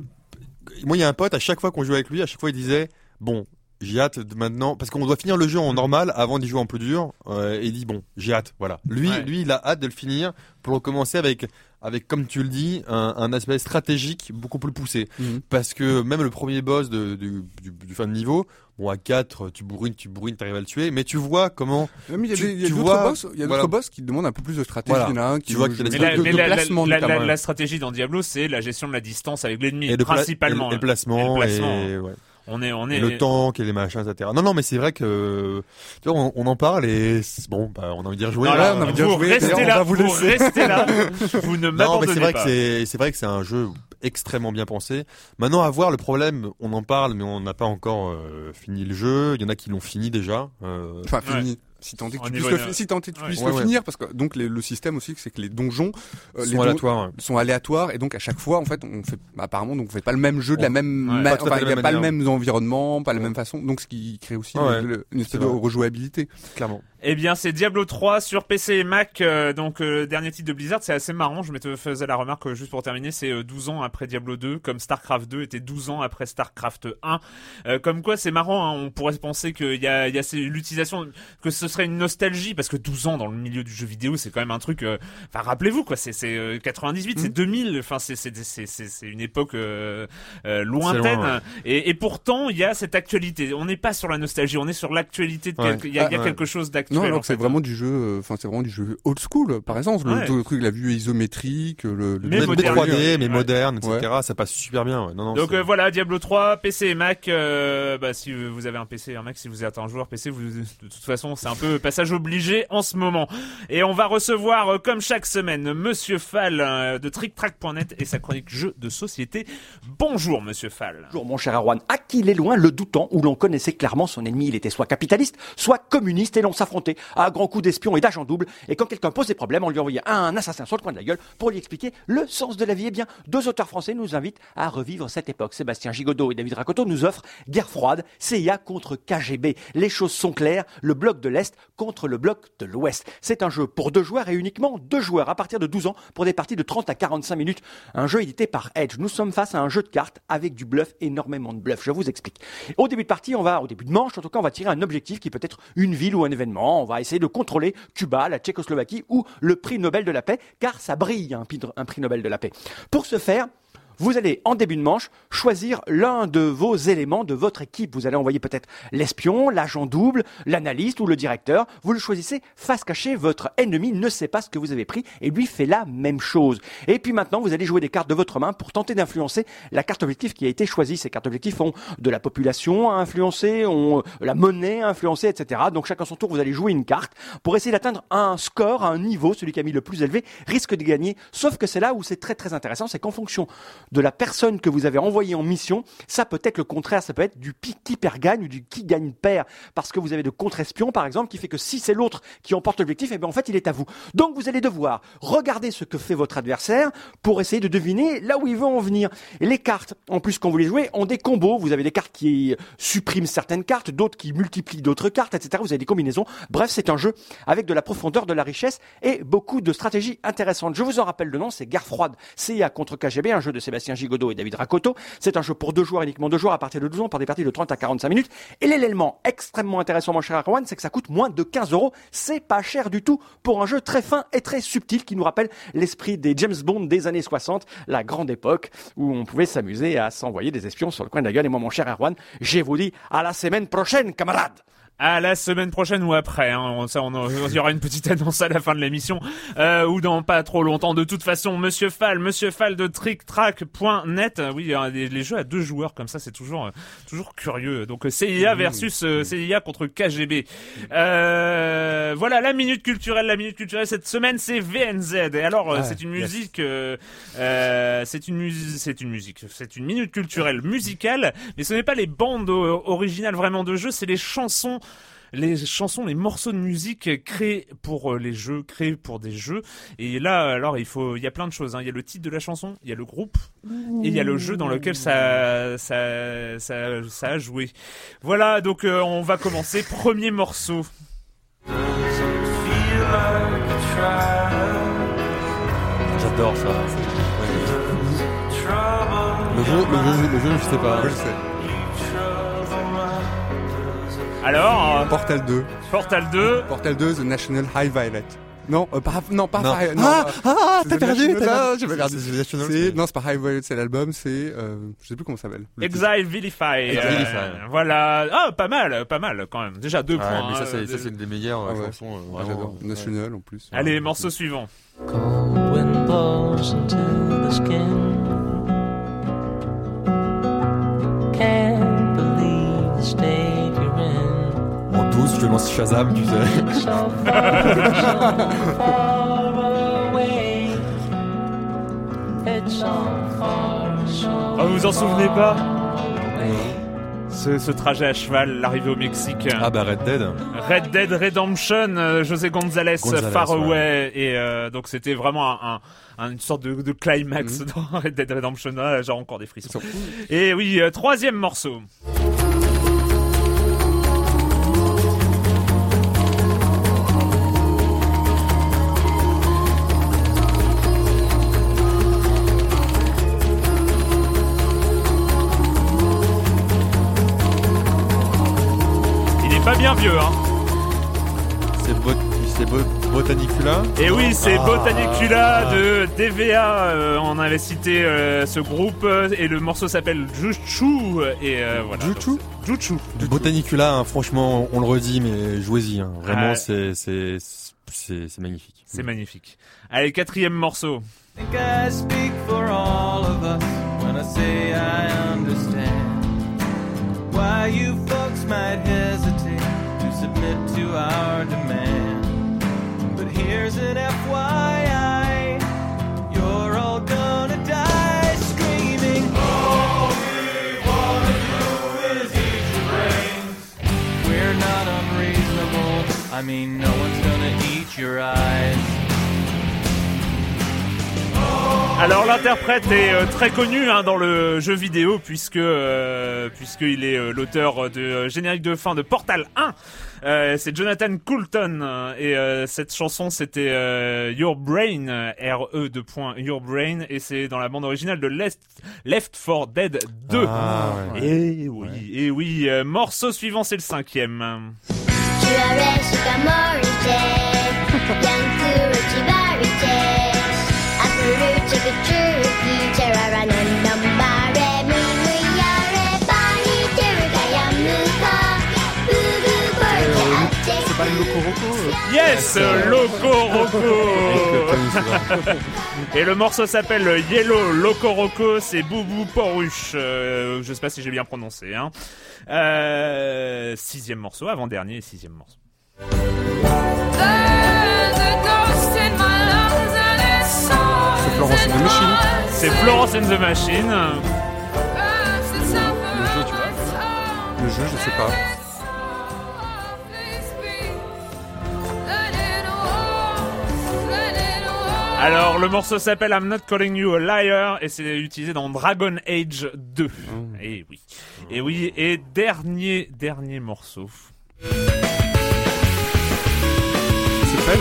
moi il y a un pote à chaque fois qu'on jouait avec lui, à chaque fois il disait bon j'ai hâte de maintenant parce qu'on doit finir le jeu en normal avant d'y jouer en plus dur. euh, et il dit bon j'ai hâte voilà. Lui Ouais. lui il a hâte de le finir pour recommencer avec avec, comme tu le dis, un, un aspect stratégique beaucoup plus poussé. Mhm. Parce que même le premier boss de, du, du, du fin de niveau, bon, à 4, tu bourrines, tu bourrines, t'arrives à le tuer, mais tu vois comment il y a des- d'autres vois- boss, il y a voilà. boss qui demandent un peu plus de stratégie. Voilà. Il y en a un qui Tu vois de, Mais, la, de- la- la- stratégie dans Diablo, c'est la gestion de la distance avec l'ennemi, principalement. et le, et le placement, Et le placement. et, ouais. On est, on Et est. le tank et les machins, etc. Non, non, mais c'est vrai que tu vois, on, on en parle et c'est- bon, bah, on a envie de dire jouer. Non, là, on a bien vous joué, restez on là, va vous vous restez là, vous ne Non, mais c'est vrai pas. que c'est c'est vrai que c'est un jeu extrêmement bien pensé. Maintenant, à voir le problème, on en parle, mais on n'a pas encore euh, fini le jeu. Il y en a qui l'ont fini déjà. Euh, Enfin, Ouais. Si tant est que tu puisses le, de- fi- si tant est que tu Ouais. puisses Ouais, le ouais. finir, parce que donc les- le système aussi, c'est que les donjons, euh, les sont don- aléatoires. sont aléatoires et donc à chaque fois en fait on fait apparemment donc on fait pas le même jeu de la même enfin il de y a la pas même le même environnement pas la Ouais. même façon donc ce qui crée aussi Ouais. le- le- une espèce de rejouabilité clairement. Eh bien, c'est Diablo 3 sur PC et Mac, euh, donc euh, dernier titre de Blizzard. C'est assez marrant. Je me faisais la remarque euh, juste pour terminer, c'est euh, 12 ans après Diablo 2, comme Starcraft 2 était 12 ans après Starcraft 1. Euh, comme quoi, c'est marrant. hein, on pourrait penser qu'il y a, il y a l'utilisation, que ce serait une nostalgie, parce que 12 ans dans le milieu du jeu vidéo, c'est quand même un truc. euh, Enfin, rappelez-vous quoi, c'est c'est euh, 98, c'est Mhm. 2000. Enfin, c'est c'est une époque euh, euh, lointaine. loin, ouais. et, et pourtant, il y a cette actualité. On n'est pas sur la nostalgie, on est sur l'actualité. Ouais. Il y a, y a Ah, ouais. quelque chose d'actuel. Non alors que c'est vraiment du jeu euh, enfin c'est vraiment du jeu old school par exemple Ouais. le, le truc la vue isométrique le, le Mais moderne. 3D, mais Ouais. moderne, etc. Ça passe super bien. ouais. Non, non, Donc euh, voilà, Diablo 3, PC et Mac. euh, bah, si vous avez un PC et un Mac, si vous êtes un joueur PC, vous, de toute façon, c'est un peu passage obligé en ce moment. Et on va recevoir, euh, comme chaque semaine, Monsieur Fall euh, de TrickTrack.net et sa chronique jeux de société. Bonjour, Monsieur Fall. Bonjour mon cher Erwan, à qui il est loin le doutant où l'on connaissait clairement son ennemi, il était soit capitaliste, soit communiste et l'on s'affrontait à grands coups d'espion et d'agent double et quand quelqu'un posait problème, on lui envoyait un assassin sur le coin de la gueule pour lui expliquer le sens de la vie. Eh bien, deux auteurs français nous invitent à revivre cette époque. Sébastien Gigodeau et David Rakoto nous offrent Guerre froide, CIA contre KGB. Les choses sont claires, le bloc de l'Est contre le bloc de l'Ouest. C'est un jeu pour deux joueurs et uniquement deux joueurs à partir de 12 ans pour des parties de 30 à 45 minutes. Un jeu édité par Edge. Nous sommes face à un jeu de cartes avec du bluff, énormément de bluff. Je vous explique. Au début de partie, on va, au début de manche, en tout cas, on va tirer un objectif qui peut être une ville ou un événement. On va essayer de contrôler Cuba, la Tchécoslovaquie ou le prix Nobel de la paix, car ça brille un prix, Nobel de la paix. Pour ce faire, vous allez, en début de manche, choisir l'un de vos éléments de votre équipe. Vous allez envoyer peut-être l'espion, l'agent double, l'analyste ou le directeur. Vous le choisissez face cachée. Votre ennemi ne sait pas ce que vous avez pris et lui fait la même chose. Et puis maintenant, vous allez jouer des cartes de votre main pour tenter d'influencer la carte objectif qui a été choisie. Ces cartes objectifs ont de la population à influencer, ont euh, la monnaie à influencer, etc. Donc chacun son tour, vous allez jouer une carte pour essayer d'atteindre un score, un niveau. Celui qui a mis le plus élevé risque de gagner. Sauf que c'est là où c'est très très intéressant, c'est qu'en fonction de la personne que vous avez envoyée en mission, ça peut être le contraire, ça peut être du qui perd gagne ou du qui gagne perd, parce que vous avez de contre-espion par exemple, qui fait que si c'est l'autre qui emporte l'objectif, et bien en fait il est à vous. Donc vous allez devoir regarder ce que fait votre adversaire pour essayer de deviner là où il veut en venir. Les cartes, en plus quand vous les jouez, ont des combos. Vous avez des cartes qui suppriment certaines cartes, d'autres qui multiplient d'autres cartes, etc. Vous avez des combinaisons. Bref, c'est un jeu avec de la profondeur, de la richesse et beaucoup de stratégies intéressantes. Je vous en rappelle le nom, c'est Guerre froide, CIA contre KGB, un jeu de Sébastien Et David. C'est un jeu pour deux joueurs, uniquement deux joueurs à partir de 12 ans, pour des parties de 30 à 45 minutes. Et l'élément extrêmement intéressant, mon cher Arwan, c'est que ça coûte moins de 15 euros. C'est pas cher du tout pour un jeu très fin et très subtil qui nous rappelle l'esprit des James Bond des années 60, la grande époque où on pouvait s'amuser à s'envoyer des espions sur le coin de la gueule. Et moi, mon cher Erwan, je vous dis à la semaine prochaine, camarades À la semaine prochaine ou après, hein. On- ça, on, il y aura une petite annonce à la fin de l'émission, euh, ou dans pas trop longtemps. De toute façon, Monsieur Fall, Monsieur Fall de TrickTrack.net, euh, oui, hein, les, les jeux à deux joueurs comme ça, c'est toujours, euh, toujours curieux. Donc euh, CIA versus euh, CIA contre KGB. Euh, voilà la minute culturelle, la minute culturelle cette semaine, c'est VNZ. Et alors, Ah, c'est une musique, euh, euh, c'est une musique, c'est une musique, c'est une minute culturelle musicale, mais ce n'est pas les bandes originales vraiment de jeux, c'est les chansons les chansons, les morceaux de musique créés pour euh, les jeux, créés pour des jeux. Et là, alors, il faut, il y a plein de choses. hein. Il y a le titre de la chanson, il y a le groupe, et il y a le jeu dans lequel ça, ça, ça, ça a joué. Voilà, donc euh, on va commencer. Premier morceau. J'adore ça. Le jeu, le jeu, le jeu, je sais pas. Je le sais. Alors, euh, Portal 2. Portal 2. Portal 2, The National High Violet. Non, euh, pas, non, pas Non. Ah, euh, ah, c'est t'as perdu, t'as perdu, c'est- j'avais perdu. Non, c'est pas High Violet, c'est l'album, c'est, euh, je sais plus comment ça s'appelle. Exile Vilify. Exile euh, Vilify. voilà. Ah, pas mal, pas mal quand même. Déjà deux Ouais, points. mais ça, hein, c'est, ça, euh, c'est une des meilleures Ah ouais. chansons. euh, Ouais, j'adore. ouais. National en plus. Allez, Ouais. morceau suivant. Cold wind blows into the skin. In. En 12, je lance Shazam, tu sais. Ah, vous vous en souvenez pas ce, ce trajet à cheval, l'arrivée au Mexique. Ah bah Red Dead. Red Dead Redemption, euh, José González, González, Far ouais. Away, et euh, donc c'était vraiment un, un- une sorte de, de climax Mhm. dans Red Dead Redemption, Ah, genre encore des frissons. Et oui, euh, troisième morceau. Bien vieux, hein. C'est Bot- c'est Bot- Botanicula. Et oui, c'est Ah. Botanicula de DVA. euh, on avait cité euh, ce groupe euh, et le morceau s'appelle Juchu. Et euh, voilà. Juchu? Juchu. Botanicula, hein, franchement, on le redit, mais jouez-y. hein. Vraiment, Ouais. c'est, c'est, c'est, c'est magnifique. C'est magnifique. Allez, quatrième morceau. think I speak for all of us when I say I understand why you folks might hesitate submit to our demand. But here's an FYI, you're all gonna die screaming. All we wanna do is eat your brains. We're not unreasonable. I mean, no one's gonna eat your eyes. Alors l'interprète est euh, très connu hein, dans le jeu vidéo puisque euh, puisqu'il est euh, l'auteur de euh, générique de fin de Portal 1. Euh, c'est Jonathan Coulton euh, et euh, cette chanson c'était euh, Your Brain R E de point Your Brain et c'est dans la bande originale de Left, Left 4 Dead 2. Ah, ouais. Et oui, et oui, euh, morceau suivant c'est le cinquième. Yes, Loco Roco. Et le morceau s'appelle Yellow Loco Roco, c'est Boubou Poruche. Euh, je sais pas si j'ai bien prononcé. Hein. Euh, sixième morceau, avant-dernier et sixième morceau. C'est Florence and the Machine. C'est Florence and the Machine. Le jeu, tu vois Le jeu, je sais pas. Alors le morceau s'appelle I'm Not Calling You a Liar et c'est utilisé dans Dragon Age 2. Et oui. Et oui, et dernier dernier morceau. C'est Fred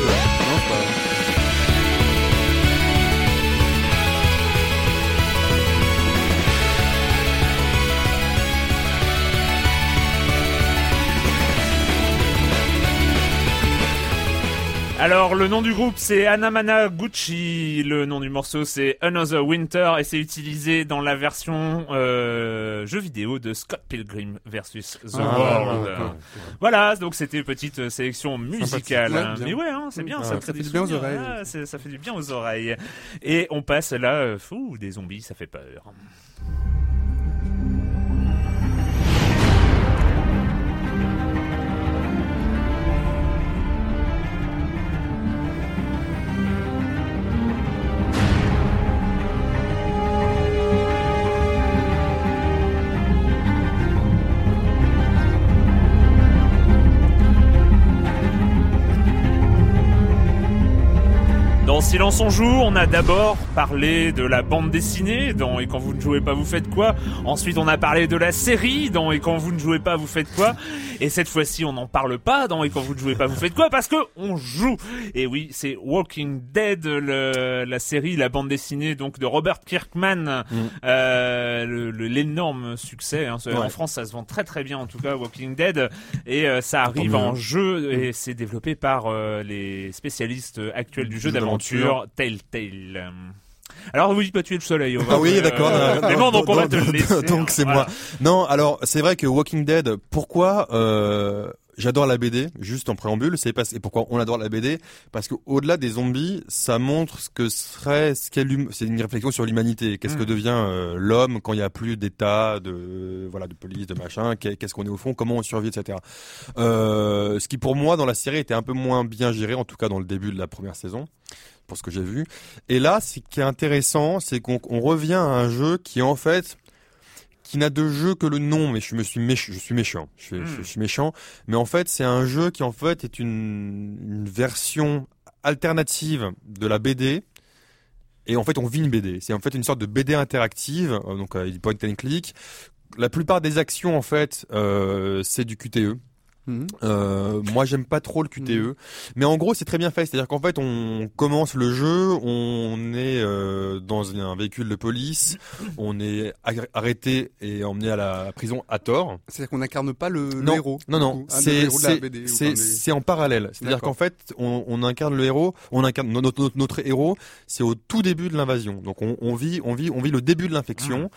Alors le nom du groupe c'est Anamana Gucci, le nom du morceau c'est Another Winter et c'est utilisé dans la version euh, jeu vidéo de Scott Pilgrim versus The Ah, World. Voilà, donc c'était une petite euh, sélection musicale. Mais ouais, hein, c'est bien, Ah, ça, fait du bien aux oreilles. Ah, ça fait du bien aux oreilles. Et on passe là, euh, fou, des zombies, ça fait peur. Silence on joue, on a d'abord parlé de la bande dessinée dans Et quand vous ne jouez pas vous faites quoi? Ensuite on a parlé de la série dans Et quand vous ne jouez pas vous faites quoi? Et cette fois-ci on n'en parle pas dans Et quand vous ne jouez pas vous faites quoi? Parce que on joue. Et oui c'est Walking Dead, le- la série, la bande dessinée donc de Robert Kirkman. Euh, le- le- l'énorme succès. hein. En. France, ça se vend très très bien en tout cas, Walking Dead, et euh, ça arrive en jeu et c'est développé par euh, les spécialistes actuels du jeu Jeu d'aventure Telltale. Alors oui, pas tuer le soleil. on va- Ah oui, euh, d'accord. mais bon, donc on va te le Donc- laisser. Donc c'est Voilà. moi. Non, alors c'est vrai que Walking Dead. Pourquoi euh, J'adore la BD, juste en préambule, c'est parce et pourquoi on adore la BD parce que au-delà des zombies, ça montre ce que serait ce qu'est c'est une réflexion sur l'humanité, qu'est-ce que Mm. devient euh, l'homme quand il y a plus d'état, de voilà, de police, de machin, qu'est- qu'est-ce qu'on est au fond, comment on survit, etc. Euh, ce qui pour moi dans la série était un peu moins bien géré, en tout cas dans le début de la première saison pour ce que j'ai vu. Et là, ce qui est intéressant, c'est qu'on on revient à un jeu qui en fait qui n'a de jeu que le nom, mais je me suis méch- je suis méchant, je suis, Mm. je suis méchant, mais en fait c'est un jeu qui en fait est une, une version alternative de la BD. Et en fait, on vit une BD. C'est en fait une sorte de BD interactive, euh, donc euh, point and click. La plupart des actions, en fait, euh, c'est du QTE. Mhm. Euh, moi, j'aime pas trop le QTE, mais en gros, c'est très bien fait. C'est-à-dire qu'en fait, on commence le jeu, on est euh, dans un véhicule de police, on est ar- arrêté et emmené à la prison à tort. C'est-à-dire qu'on n'incarne pas le, héros. Non, non. Ah, c'est c'est en parallèle. C'est-à-dire qu'en fait, on, on incarne le héros, on incarne no- notre, notre, notre héros. C'est au tout début de l'invasion. Donc on, on vit, on vit, on vit le début de l'infection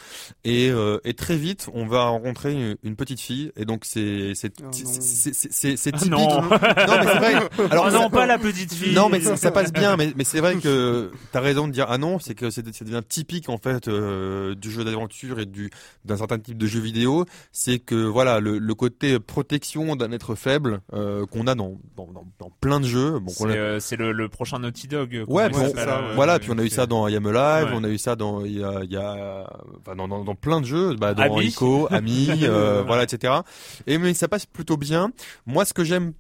et, euh, et très vite, on va rencontrer une, une petite fille et donc c'est c'est Oh c'est- Ah typique. non. non, mais c'est vrai. Alors oh non, ça- pas la petite fille. non, mais ça, ça passe bien, mais, mais c'est vrai que t'as raison de dire ah non, c'est que c'est ça devient typique en fait euh, du jeu d'aventure et du d'un certain type de jeu vidéo, c'est que voilà le, le côté protection d'un être faible euh, qu'on a dans, dans, plein de jeux. Bon, C'est a- euh, le, le prochain Naughty Dog. Ouais, ça, voilà, puis on a eu ça dans I Am Alive, Ouais. on a eu ça dans il y a, il y a enfin, dans, dans, dans plein de jeux, bah, dans Ami. Ico, Ami, voilà, etc. Et mais ça passe plutôt bien. Moi, ce que j'aime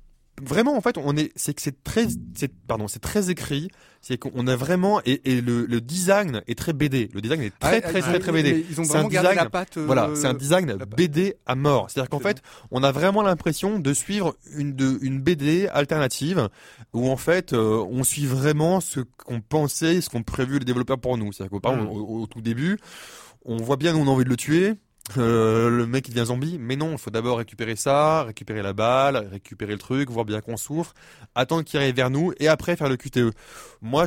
vraiment, en fait, on est, c'est que c'est très, c'est pardon, c'est très écrit. C'est qu'on a vraiment et, et le, le design est très BD. Le design est très Ah, très ils très très mais BD. Ils ont C'est vraiment un gardé la patte. euh, Voilà, c'est un design. BD à mort. C'est-à-dire qu'en C'est fait, on a vraiment l'impression de suivre une, de, une BD alternative où en fait, euh, on suit vraiment ce qu'on pensait, ce qu'ont prévu les développeurs pour nous. C'est-à-dire qu'au par exemple, Mm. au, au tout début, on voit bien où on a envie de le tuer. Euh, le mec il devient zombie, mais non, il faut d'abord récupérer ça, récupérer la balle, récupérer le truc, voir bien qu'on souffre, attendre qu'il arrive vers nous et après faire le QTE. Moi,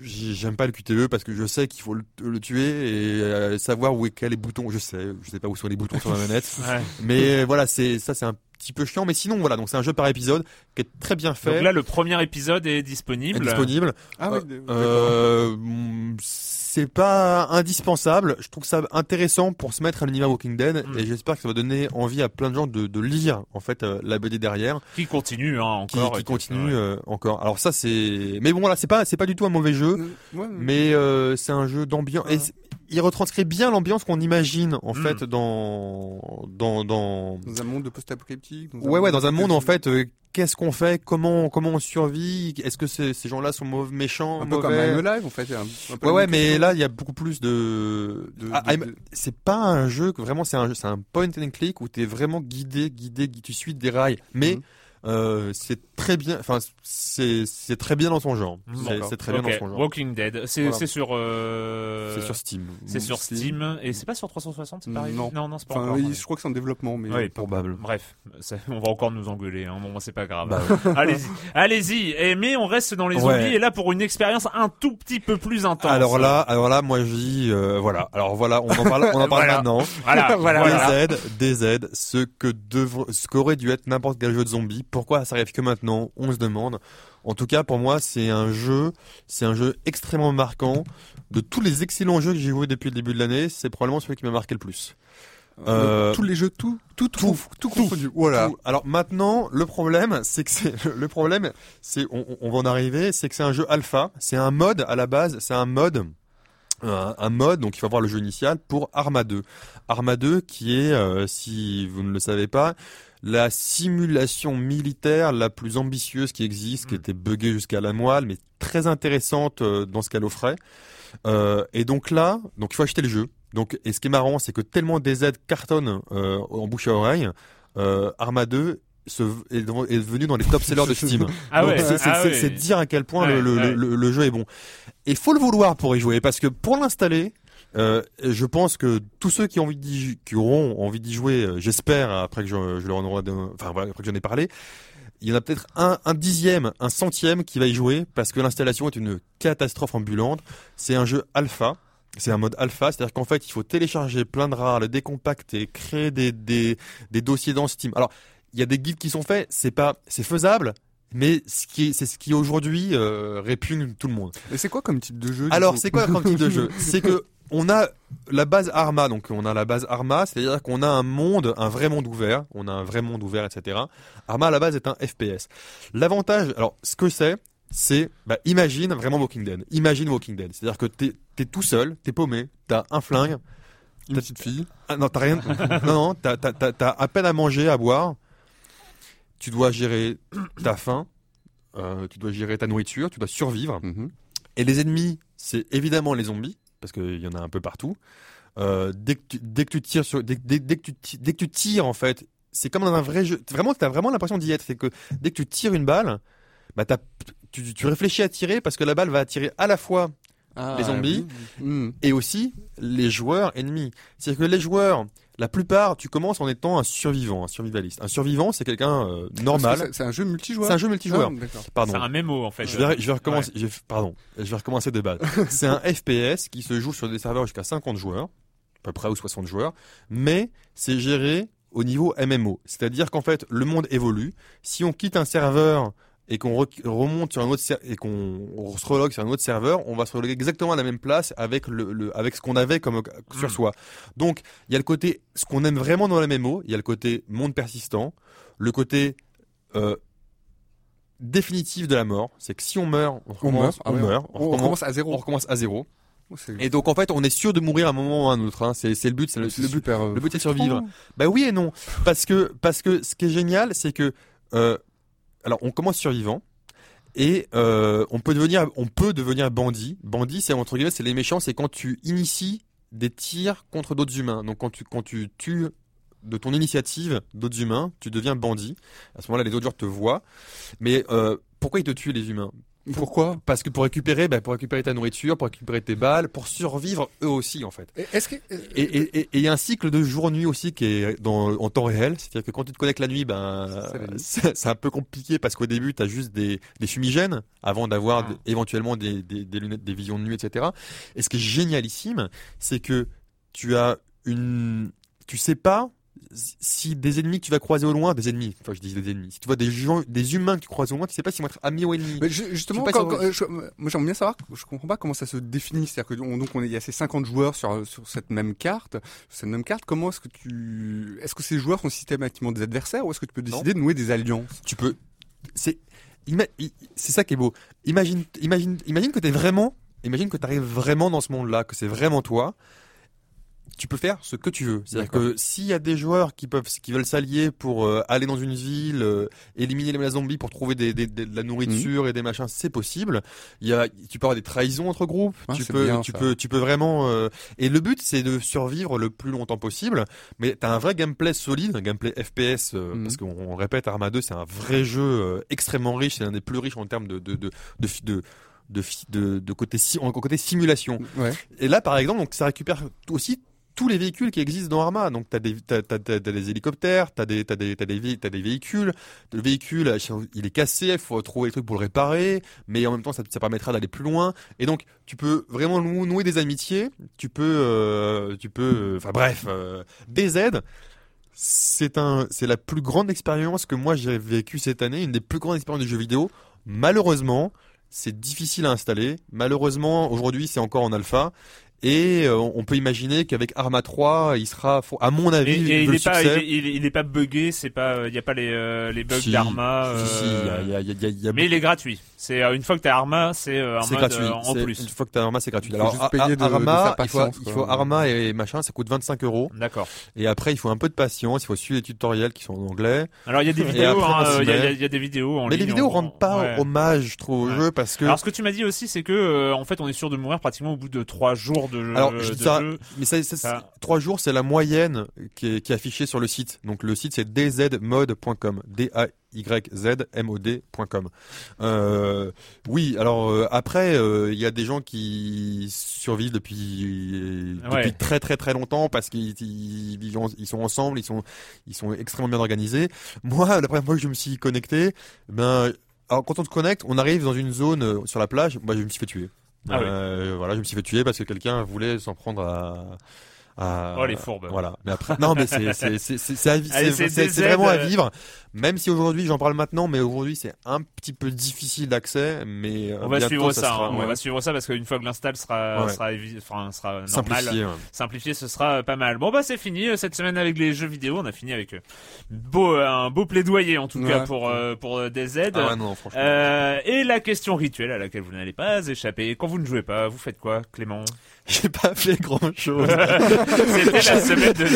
j'aime pas le QTE parce que je sais qu'il faut le, le tuer et euh, savoir où est quel est les boutons. Je sais, je sais pas où sont les boutons sur la manette. Ouais. Mais voilà, c'est ça, c'est un petit peu chiant. Mais sinon, voilà, donc c'est un jeu par épisode qui est très bien fait, Donc là, le premier épisode est disponible. est disponible. Ah Euh, oui. Euh, c'est pas indispensable. Je trouve ça intéressant pour se mettre à l'univers Walking Dead Mm. et j'espère que ça va donner envie à plein de gens de, de lire en fait euh, la BD derrière, Qui continue hein, encore. qui continue ouais. euh, encore. Alors ça c'est, mais bon voilà, c'est pas c'est pas du tout un mauvais jeu, Ouais, ouais. mais euh, c'est un jeu d'ambiance. Il retranscrit bien l'ambiance qu'on imagine en Mm. fait dans dans dans Dans un monde de post-apocalyptique. Ouais, ouais, dans un monde en fait, euh, qu'est-ce qu'on fait, comment, comment on survit, est-ce que ces ces gens-là sont mauvais, méchants, Un peu comme mauvais? I'm Alive en fait. un- un peu Ouais, ouais, mais question. là, il y a beaucoup plus de. De- Ah, de- C'est pas un jeu que vraiment, c'est un, c'est un point and click où t'es vraiment guidé, guidé, gui- tu suis des rails. Mais Mhm. Euh, c'est très bien, enfin, c'est c'est très bien dans son genre. Mhm. C'est- très bien dans son genre. Walking Dead. C'est Voilà. c'est sur. euh, C'est sur Steam. C'est sur Steam. Steam et c'est pas sur 360, c'est pareil. Non. non, non, c'est pas Enfin, encore. oui, ouais. je crois que c'est en développement, mais. Oui, Probable. Bref, ça- on va encore nous engueuler. Hein. Bon, c'est pas grave. Bah allez-y, allez-y. Et mais on reste dans les Ouais. zombies et là pour une expérience un tout petit peu plus intense. Alors là, alors là, moi je dis, euh, voilà. Alors voilà, on en parle, on en parle Voilà. maintenant. voilà, voilà. DZ, DZ, ce que devra, ce qu'aurait dû être n'importe quel jeu de zombies. Pourquoi ça arrive que maintenant On se demande. En tout cas, pour moi, c'est un jeu, c'est un jeu extrêmement marquant. De tous les excellents jeux que j'ai joués depuis le début de l'année, c'est probablement celui qui m'a marqué le plus. Euh, tous les jeux, tout, tout, tout, tout, confondu. Voilà. Alors maintenant, le problème, c'est que c'est le problème, c'est on, on va en arriver, c'est que c'est un jeu alpha. C'est un mode à la base, c'est un mode un, un mode, donc il faut avoir le jeu initial pour Arma 2. Arma 2 qui est, euh, si vous ne le savez pas, la simulation militaire la plus ambitieuse qui existe, qui Mm. était buggée jusqu'à la moelle, mais très intéressante euh, dans ce qu'elle offrait. Euh, et donc là, donc il faut acheter le jeu. Donc, et ce qui est marrant, c'est que tellement DZ cartonne euh, en bouche à oreille, euh, Arma 2 se, est, est devenu dans les top sellers de Steam. Ah ouais, c'est ah ouais. dire à quel point le, Ouais, le- ouais. le- le jeu est bon. Et faut le vouloir pour y jouer, parce que pour l'installer, euh, je pense que tous ceux qui ont envie qui auront envie d'y jouer, euh, j'espère après que je, je leur en aurai, don- enfin voilà, après que j'en ai parlé, il y en a peut-être un, un dixième, un centième qui va y jouer parce que l'installation est une catastrophe ambulante. C'est un jeu alpha. C'est un mode alpha, c'est-à-dire qu'en fait, il faut télécharger plein de rares, le décompacter, créer des, des, des dossiers dans Steam. Alors, il y a des guides qui sont faits, c'est pas, c'est faisable, mais ce qui est, c'est ce qui aujourd'hui euh, répugne tout le monde. Et c'est quoi comme type de jeu Alors, c'est quoi comme type de jeu? C'est que on a la base Arma, donc on a la base Arma, c'est-à-dire qu'on a un monde, un vrai monde ouvert, on a un vrai monde ouvert, etc. Arma à la base est un FPS. L'avantage, alors ce que c'est, c'est, bah, imagine vraiment Walking Dead. Imagine Walking Dead, c'est-à-dire que t'es es tout seul, t'es paumé, t'as un flingue, Une petite fille. ah, non, t'as rien. non, non, t'as, t'as, t'as, t'as à peine à manger, à boire. Tu dois gérer ta faim. euh, tu dois gérer ta nourriture. Tu dois survivre. Mhm. Et les ennemis, c'est évidemment les zombies, parce qu'il y en a un peu partout. Euh, dès, que tu, dès que tu tires sur, dès, dès- dès que tu, ti- dès que tu tires en fait, c'est comme dans un vrai jeu. Vraiment, t'as vraiment l'impression d'y être. C'est que dès que tu tires une balle, bah tu, tu réfléchis à tirer parce que la balle va attirer à la fois Ah, Les zombies. mhm. et aussi les joueurs ennemis. C'est-à-dire que les joueurs, la plupart, tu commences en étant un survivant, un survivaliste. Un survivant, c'est quelqu'un euh, normal. c'est- un jeu multijoueur. C'est un jeu multijoueur. Ah. Pardon. C'est un mémo en fait. Je vais, je vais recommencer. je vais- pardon. Je vais recommencer de base. c'est un FPS qui se joue sur des serveurs jusqu'à 50 joueurs, à peu près ou 60 joueurs, mais c'est géré au niveau MMO. C'est-à-dire qu'en fait, le monde évolue. Si on quitte un serveur et qu'on re- remonte sur un autre et qu'on on se relogue sur un autre serveur, on va se reloguer exactement à la même place avec le, le- avec ce qu'on avait comme sur Mm. soi. Donc, il y a le côté ce qu'on aime vraiment dans la MMO, il y a le côté monde persistant, le côté euh, définitif de la mort, c'est que si on meurt, on On recommence, meurt. Ah on meurt, On, on recommence, recommence à zéro. on recommence à zéro. Oh, Et donc en fait, on est sûr de mourir à un moment ou à un autre. Hein. C'est le but, c'est le, le but. euh, Le but c'est de survivre. frustrant. Bah oui et non, parce que parce que ce qui est génial, c'est que euh, alors on commence survivant et euh, on peut devenir on peut devenir bandit. Bandit, c'est entre guillemets, c'est les méchants, c'est quand tu inities des tirs contre d'autres humains. Donc quand tu quand tu tues de ton initiative d'autres humains, tu deviens bandit. À ce moment-là, les autres joueurs te voient. Mais euh, pourquoi ils te tuent les humains? Pourquoi Parce que pour récupérer, bah, pour récupérer ta nourriture, pour récupérer tes balles, pour survivre eux aussi en fait. Et Est-ce que Et et- et- et il y a un cycle de jour-nuit aussi qui est dans, en temps réel. C'est-à-dire que quand tu te connectes la nuit, ben, C'est un peu compliqué parce qu'au début, tu as juste des, des fumigènes avant d'avoir Ah. éventuellement des, des, des lunettes, des visions de nuit, etc. Et ce qui est génialissime, c'est que tu as une, tu sais pas si des ennemis que tu vas croiser au loin, des ennemis, enfin je dis des ennemis, si tu vois des gens, des humains que tu croises au loin, tu sais pas s'ils vont être amis ou ennemis. Mais ju- justement, quand- quand- euh, je- moi j'aimerais bien savoir, je comprends pas comment ça se définit. C'est-à-dire que on- donc on est, il y a ces 50 joueurs sur sur cette même carte, cette même carte. Comment est-ce que tu, est-ce que ces joueurs sont systématiquement des adversaires ou est-ce que tu peux décider de nouer des alliances? Tu peux c'est c'est ça qui est beau imagine imagine imagine que tu es vraiment imagine que tu arrives vraiment dans ce monde là que c'est vraiment toi tu peux faire ce que tu veux. C'est-à-dire que s'il y a des joueurs qui peuvent, qui veulent s'allier pour euh, aller dans une ville, euh, éliminer les menaces zombies pour trouver des, des- des- de la nourriture et des machins, c'est possible. Il y a, tu peux avoir des trahisons entre groupes. Tu peux, bien, tu ça. peux, tu peux vraiment. euh, Et le but, c'est de survivre le plus longtemps possible. Mais t'as un vrai gameplay solide, un gameplay FPS, Mhm. parce qu'on on répète, Arma 2, c'est un vrai jeu extrêmement riche. C'est l'un des plus riches en termes de de de de, de de, de, de côté, en côté simulation. Ouais. Et là, par exemple, donc ça récupère aussi tous les véhicules qui existent dans Arma. Donc des t'as, t'as, t'as, t'as des hélicoptères, des t'as des des, t'as des véhicules. Le véhicule, il est cassé, il faut trouver des trucs pour le réparer, mais en même temps ça, ça permettra d'aller plus loin. Et donc tu peux vraiment nou- nouer des amitiés. Tu peux euh, tu peux euh, enfin bref euh, DZ. C'est un c'est la plus grande expérience que moi j'ai vécue cette année, une des plus grandes expériences de jeux vidéo. Malheureusement, c'est difficile à installer. Malheureusement, aujourd'hui, c'est encore en alpha. Et euh, on peut imaginer qu'avec Arma 3, il sera, à mon avis, et il le est pas, succès- il, est- il est pas buggé, c'est pas, il y a pas les, euh, les bugs Si, d'Arma. si, si, euh, il y a- il y a- il y a- il y a- il y a Mais il est gratuit. C'est euh, une fois que t'as Arma, c'est euh, gratuit. euh, en plus. Une fois que t'as Arma, c'est gratuit. Il faut Alors, juste payer de Arma, il faut, il Arma et machin, ça coûte 25 euros. D'accord. Et après, il faut un peu de patience, il faut suivre les tutoriels qui sont en anglais. Alors il y a des vidéos, après, hein, euh, il y, a- met. il y a- il y a des vidéos en Mais ligne. les vidéos on- rendent pas ouais. hommage, je trouve, au Ouais. jeu parce que. Alors ce que tu m'as dit aussi, c'est que euh, en fait on est sûr de mourir pratiquement au bout de trois jours de, Alors, de je dis ça, jeu. mais ça, ça- jours, c'est la moyenne qui est, qui est affichée sur le site. Donc le site c'est dzmod.com, d a y z m o d.com. Euh, oui, alors euh, après, euh, il y a des gens qui survivent depuis Ouais. depuis très très très longtemps parce qu'ils ils, ils sont ensemble, ils sont ils sont extrêmement bien organisés. Moi, la première fois que je me suis connecté, ben alors quand on se connecte, on arrive dans une zone euh, sur la plage. Moi, je me suis fait tuer. Ah. Euh, Voilà, je me suis fait tuer parce que quelqu'un voulait s'en prendre à. À- Oh, les fourbes. Voilà. Mais après, non, mais c'est c'est c'est c'est vraiment à euh, vivre. Même si aujourd'hui j'en parle maintenant, mais aujourd'hui c'est un petit peu difficile d'accès. Mais euh, On va suivre ça, sera, hein, on va suivre ça parce qu'une fois que l'install sera, Ouais. sera, enfin, sera normal, simplifié. ouais. simplifié, ce sera pas mal. Bon bah c'est fini euh, cette semaine avec les jeux vidéo. On a fini avec euh, beau, euh, un beau plaidoyer en tout cas pour euh, pour euh, DZ. Ah ouais, non, franchement. Euh, et la question rituelle à laquelle vous n'allez pas échapper. Quand vous ne jouez pas, vous faites quoi, Clément? J'ai pas fait grand chose. C'était la semaine de.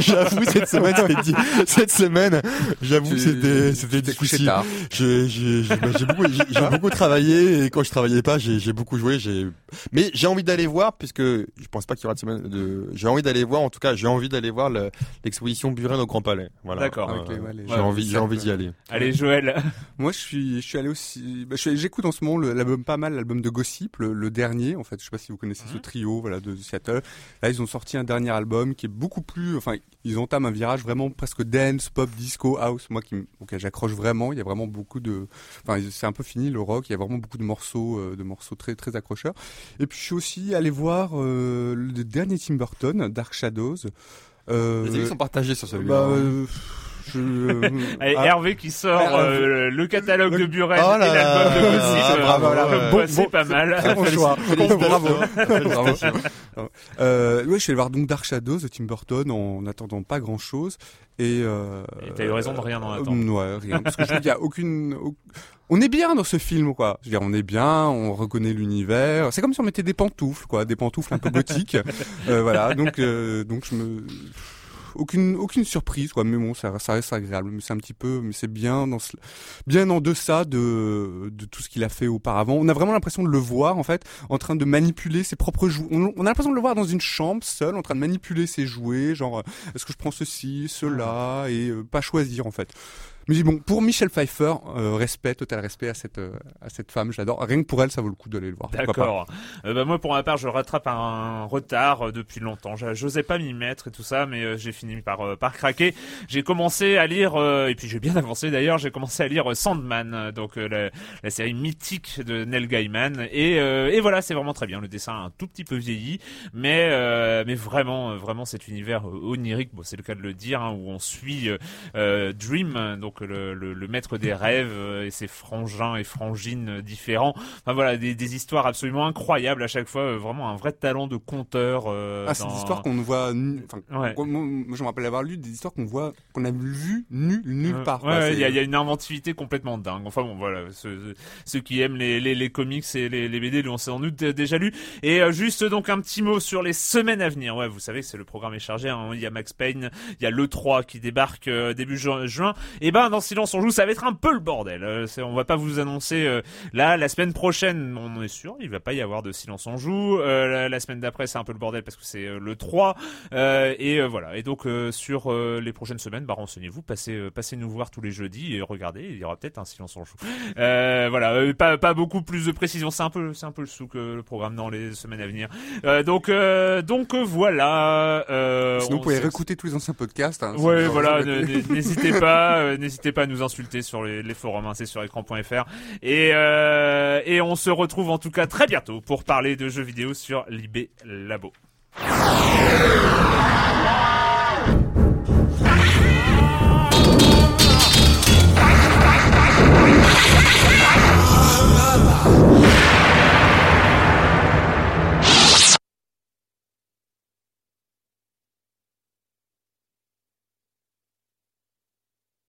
j'avoue cette semaine, c'était cette semaine, j'avoue c'était c'était difficile. J'ai j'ai j'ai bah, j'ai beaucoup j'ai beaucoup travaillé et quand je travaillais pas, j'ai j'ai beaucoup joué. J'ai mais j'ai envie d'aller voir puisque je pense pas qu'il y aura de semaine de. J'ai envie d'aller voir. En tout cas, j'ai envie d'aller voir le- l'exposition Buren au Grand Palais. Voilà. D'accord. Ouais, les- j'ai ouais, envie j'ai envie d'y aller. Allez Joël. Moi, je suis, je suis allé aussi. Bah, J'écoute en ce moment l'album pas mal, l'album de Gossip, le, le dernier. En fait, je sais pas si vous connaissez ce trio, voilà, de Seattle. Là, ils ont sorti un dernier album qui est beaucoup plus. Enfin, ils entament un virage vraiment presque dance, pop, disco, house. Moi, qui, auquel j'accroche vraiment. Il y a vraiment beaucoup de. Enfin, c'est un peu fini le rock. Il y a vraiment beaucoup de morceaux, euh, de morceaux très très accrocheurs. Et puis, je suis aussi allé voir euh, le dernier Tim Burton, Dark Shadows. Euh, Les avis sont partagés sur celui-là. bah, euh, je, Allez, ah, Hervé qui sort Ah, euh, le catalogue de Buren Oh là et l'album de Gossip. ah, Euh, bravo, bon, Bon, c'est bon, pas mal. Bon choix. Bravo. Euh, ouais, je suis allé voir donc Dark Shadows de Tim Burton en attendant pas grand chose. Et euh, t'as eu raison de rien en euh, attendre. ouais, rien. Parce que je y a aucune. au- On est bien dans ce film, quoi. Je veux dire, on est bien, on reconnaît l'univers. C'est comme si on mettait des pantoufles, quoi, des pantoufles un peu gothiques. Euh, voilà. Donc, euh, donc je me aucune aucune surprise quoi. Mais bon ça, ça reste agréable. Mais c'est un petit peu mais c'est bien dans ce- bien en deçà de de tout ce qu'il a fait auparavant. On a vraiment l'impression de le voir en fait en train de manipuler ses propres jouets on, on a l'impression de le voir dans une chambre seul en train de manipuler ses jouets genre euh, est-ce que je prends ceci cela et euh, pas choisir en fait mais bon pour Michel Pfeiffer euh, respect total respect à cette euh, à cette femme j'adore rien que pour elle ça vaut le coup d'aller le voir. D'accord. Euh, bah, moi, pour ma part, je rattrape un retard euh, depuis longtemps. J'osais pas m'y mettre et tout ça, mais euh, j'ai fini par par craquer. J'ai commencé à lire, et puis j'ai bien avancé d'ailleurs. J'ai commencé à lire Sandman, donc la, la série mythique de Neil Gaiman, et et voilà, c'est vraiment très bien. Le dessin a un tout petit peu vieilli, mais mais vraiment, vraiment cet univers onirique, bon, c'est le cas de le dire, hein, où on suit Dream, euh, le, le, le maître des rêves euh, et ses frangins et frangines différents. Enfin voilà, des, des histoires absolument incroyables à chaque fois, euh, vraiment un vrai talent de conteur. euh, Ah, c'est dans- des histoires qu'on ne voit, enfin, Ouais. moi, moi, je me rappelle avoir lu des histoires qu'on voit, qu'on a vu nulle, nulle Euh, part. ouais, quoi. ouais, il y, a- il y a une inventivité complètement dingue. Enfin bon, voilà, ceux, ceux qui aiment les, les, les comics et les, les BD l'ont sans doute d- déjà lu. Et euh, juste donc un petit mot sur les semaines à venir. Ouais, vous savez c'est le programme est chargé. hein. Il y a Max Payne, il y a le 3 qui débarque euh, début ju- juin. Et ben dans Silence on joue, ça va être un peu le bordel. Euh, on va pas vous annoncer euh, là la semaine prochaine, on est sûr, il va pas y avoir de Silence on joue. Euh, la, la semaine d'après, c'est un peu le bordel parce que c'est euh, le 3 euh, et voilà. Et donc sur les prochaines semaines, bah renseignez-vous, passez passez nous voir tous les jeudis et regardez, il y aura peut-être un silence en joue. Voilà, pas pas beaucoup plus de précision, c'est un peu c'est un peu le sou que le programme dans les semaines à venir. Donc donc voilà. Sinon, on- vous pouvez réécouter tous les anciens podcasts. Hein, Ouais, voilà, n'hésitez pas, n'hésitez pas à nous insulter sur les, forums, hein, c'est sur écran.fr. Euh, et, on se retrouve en tout cas très bientôt pour parler de jeux vidéo sur l'IB Labo.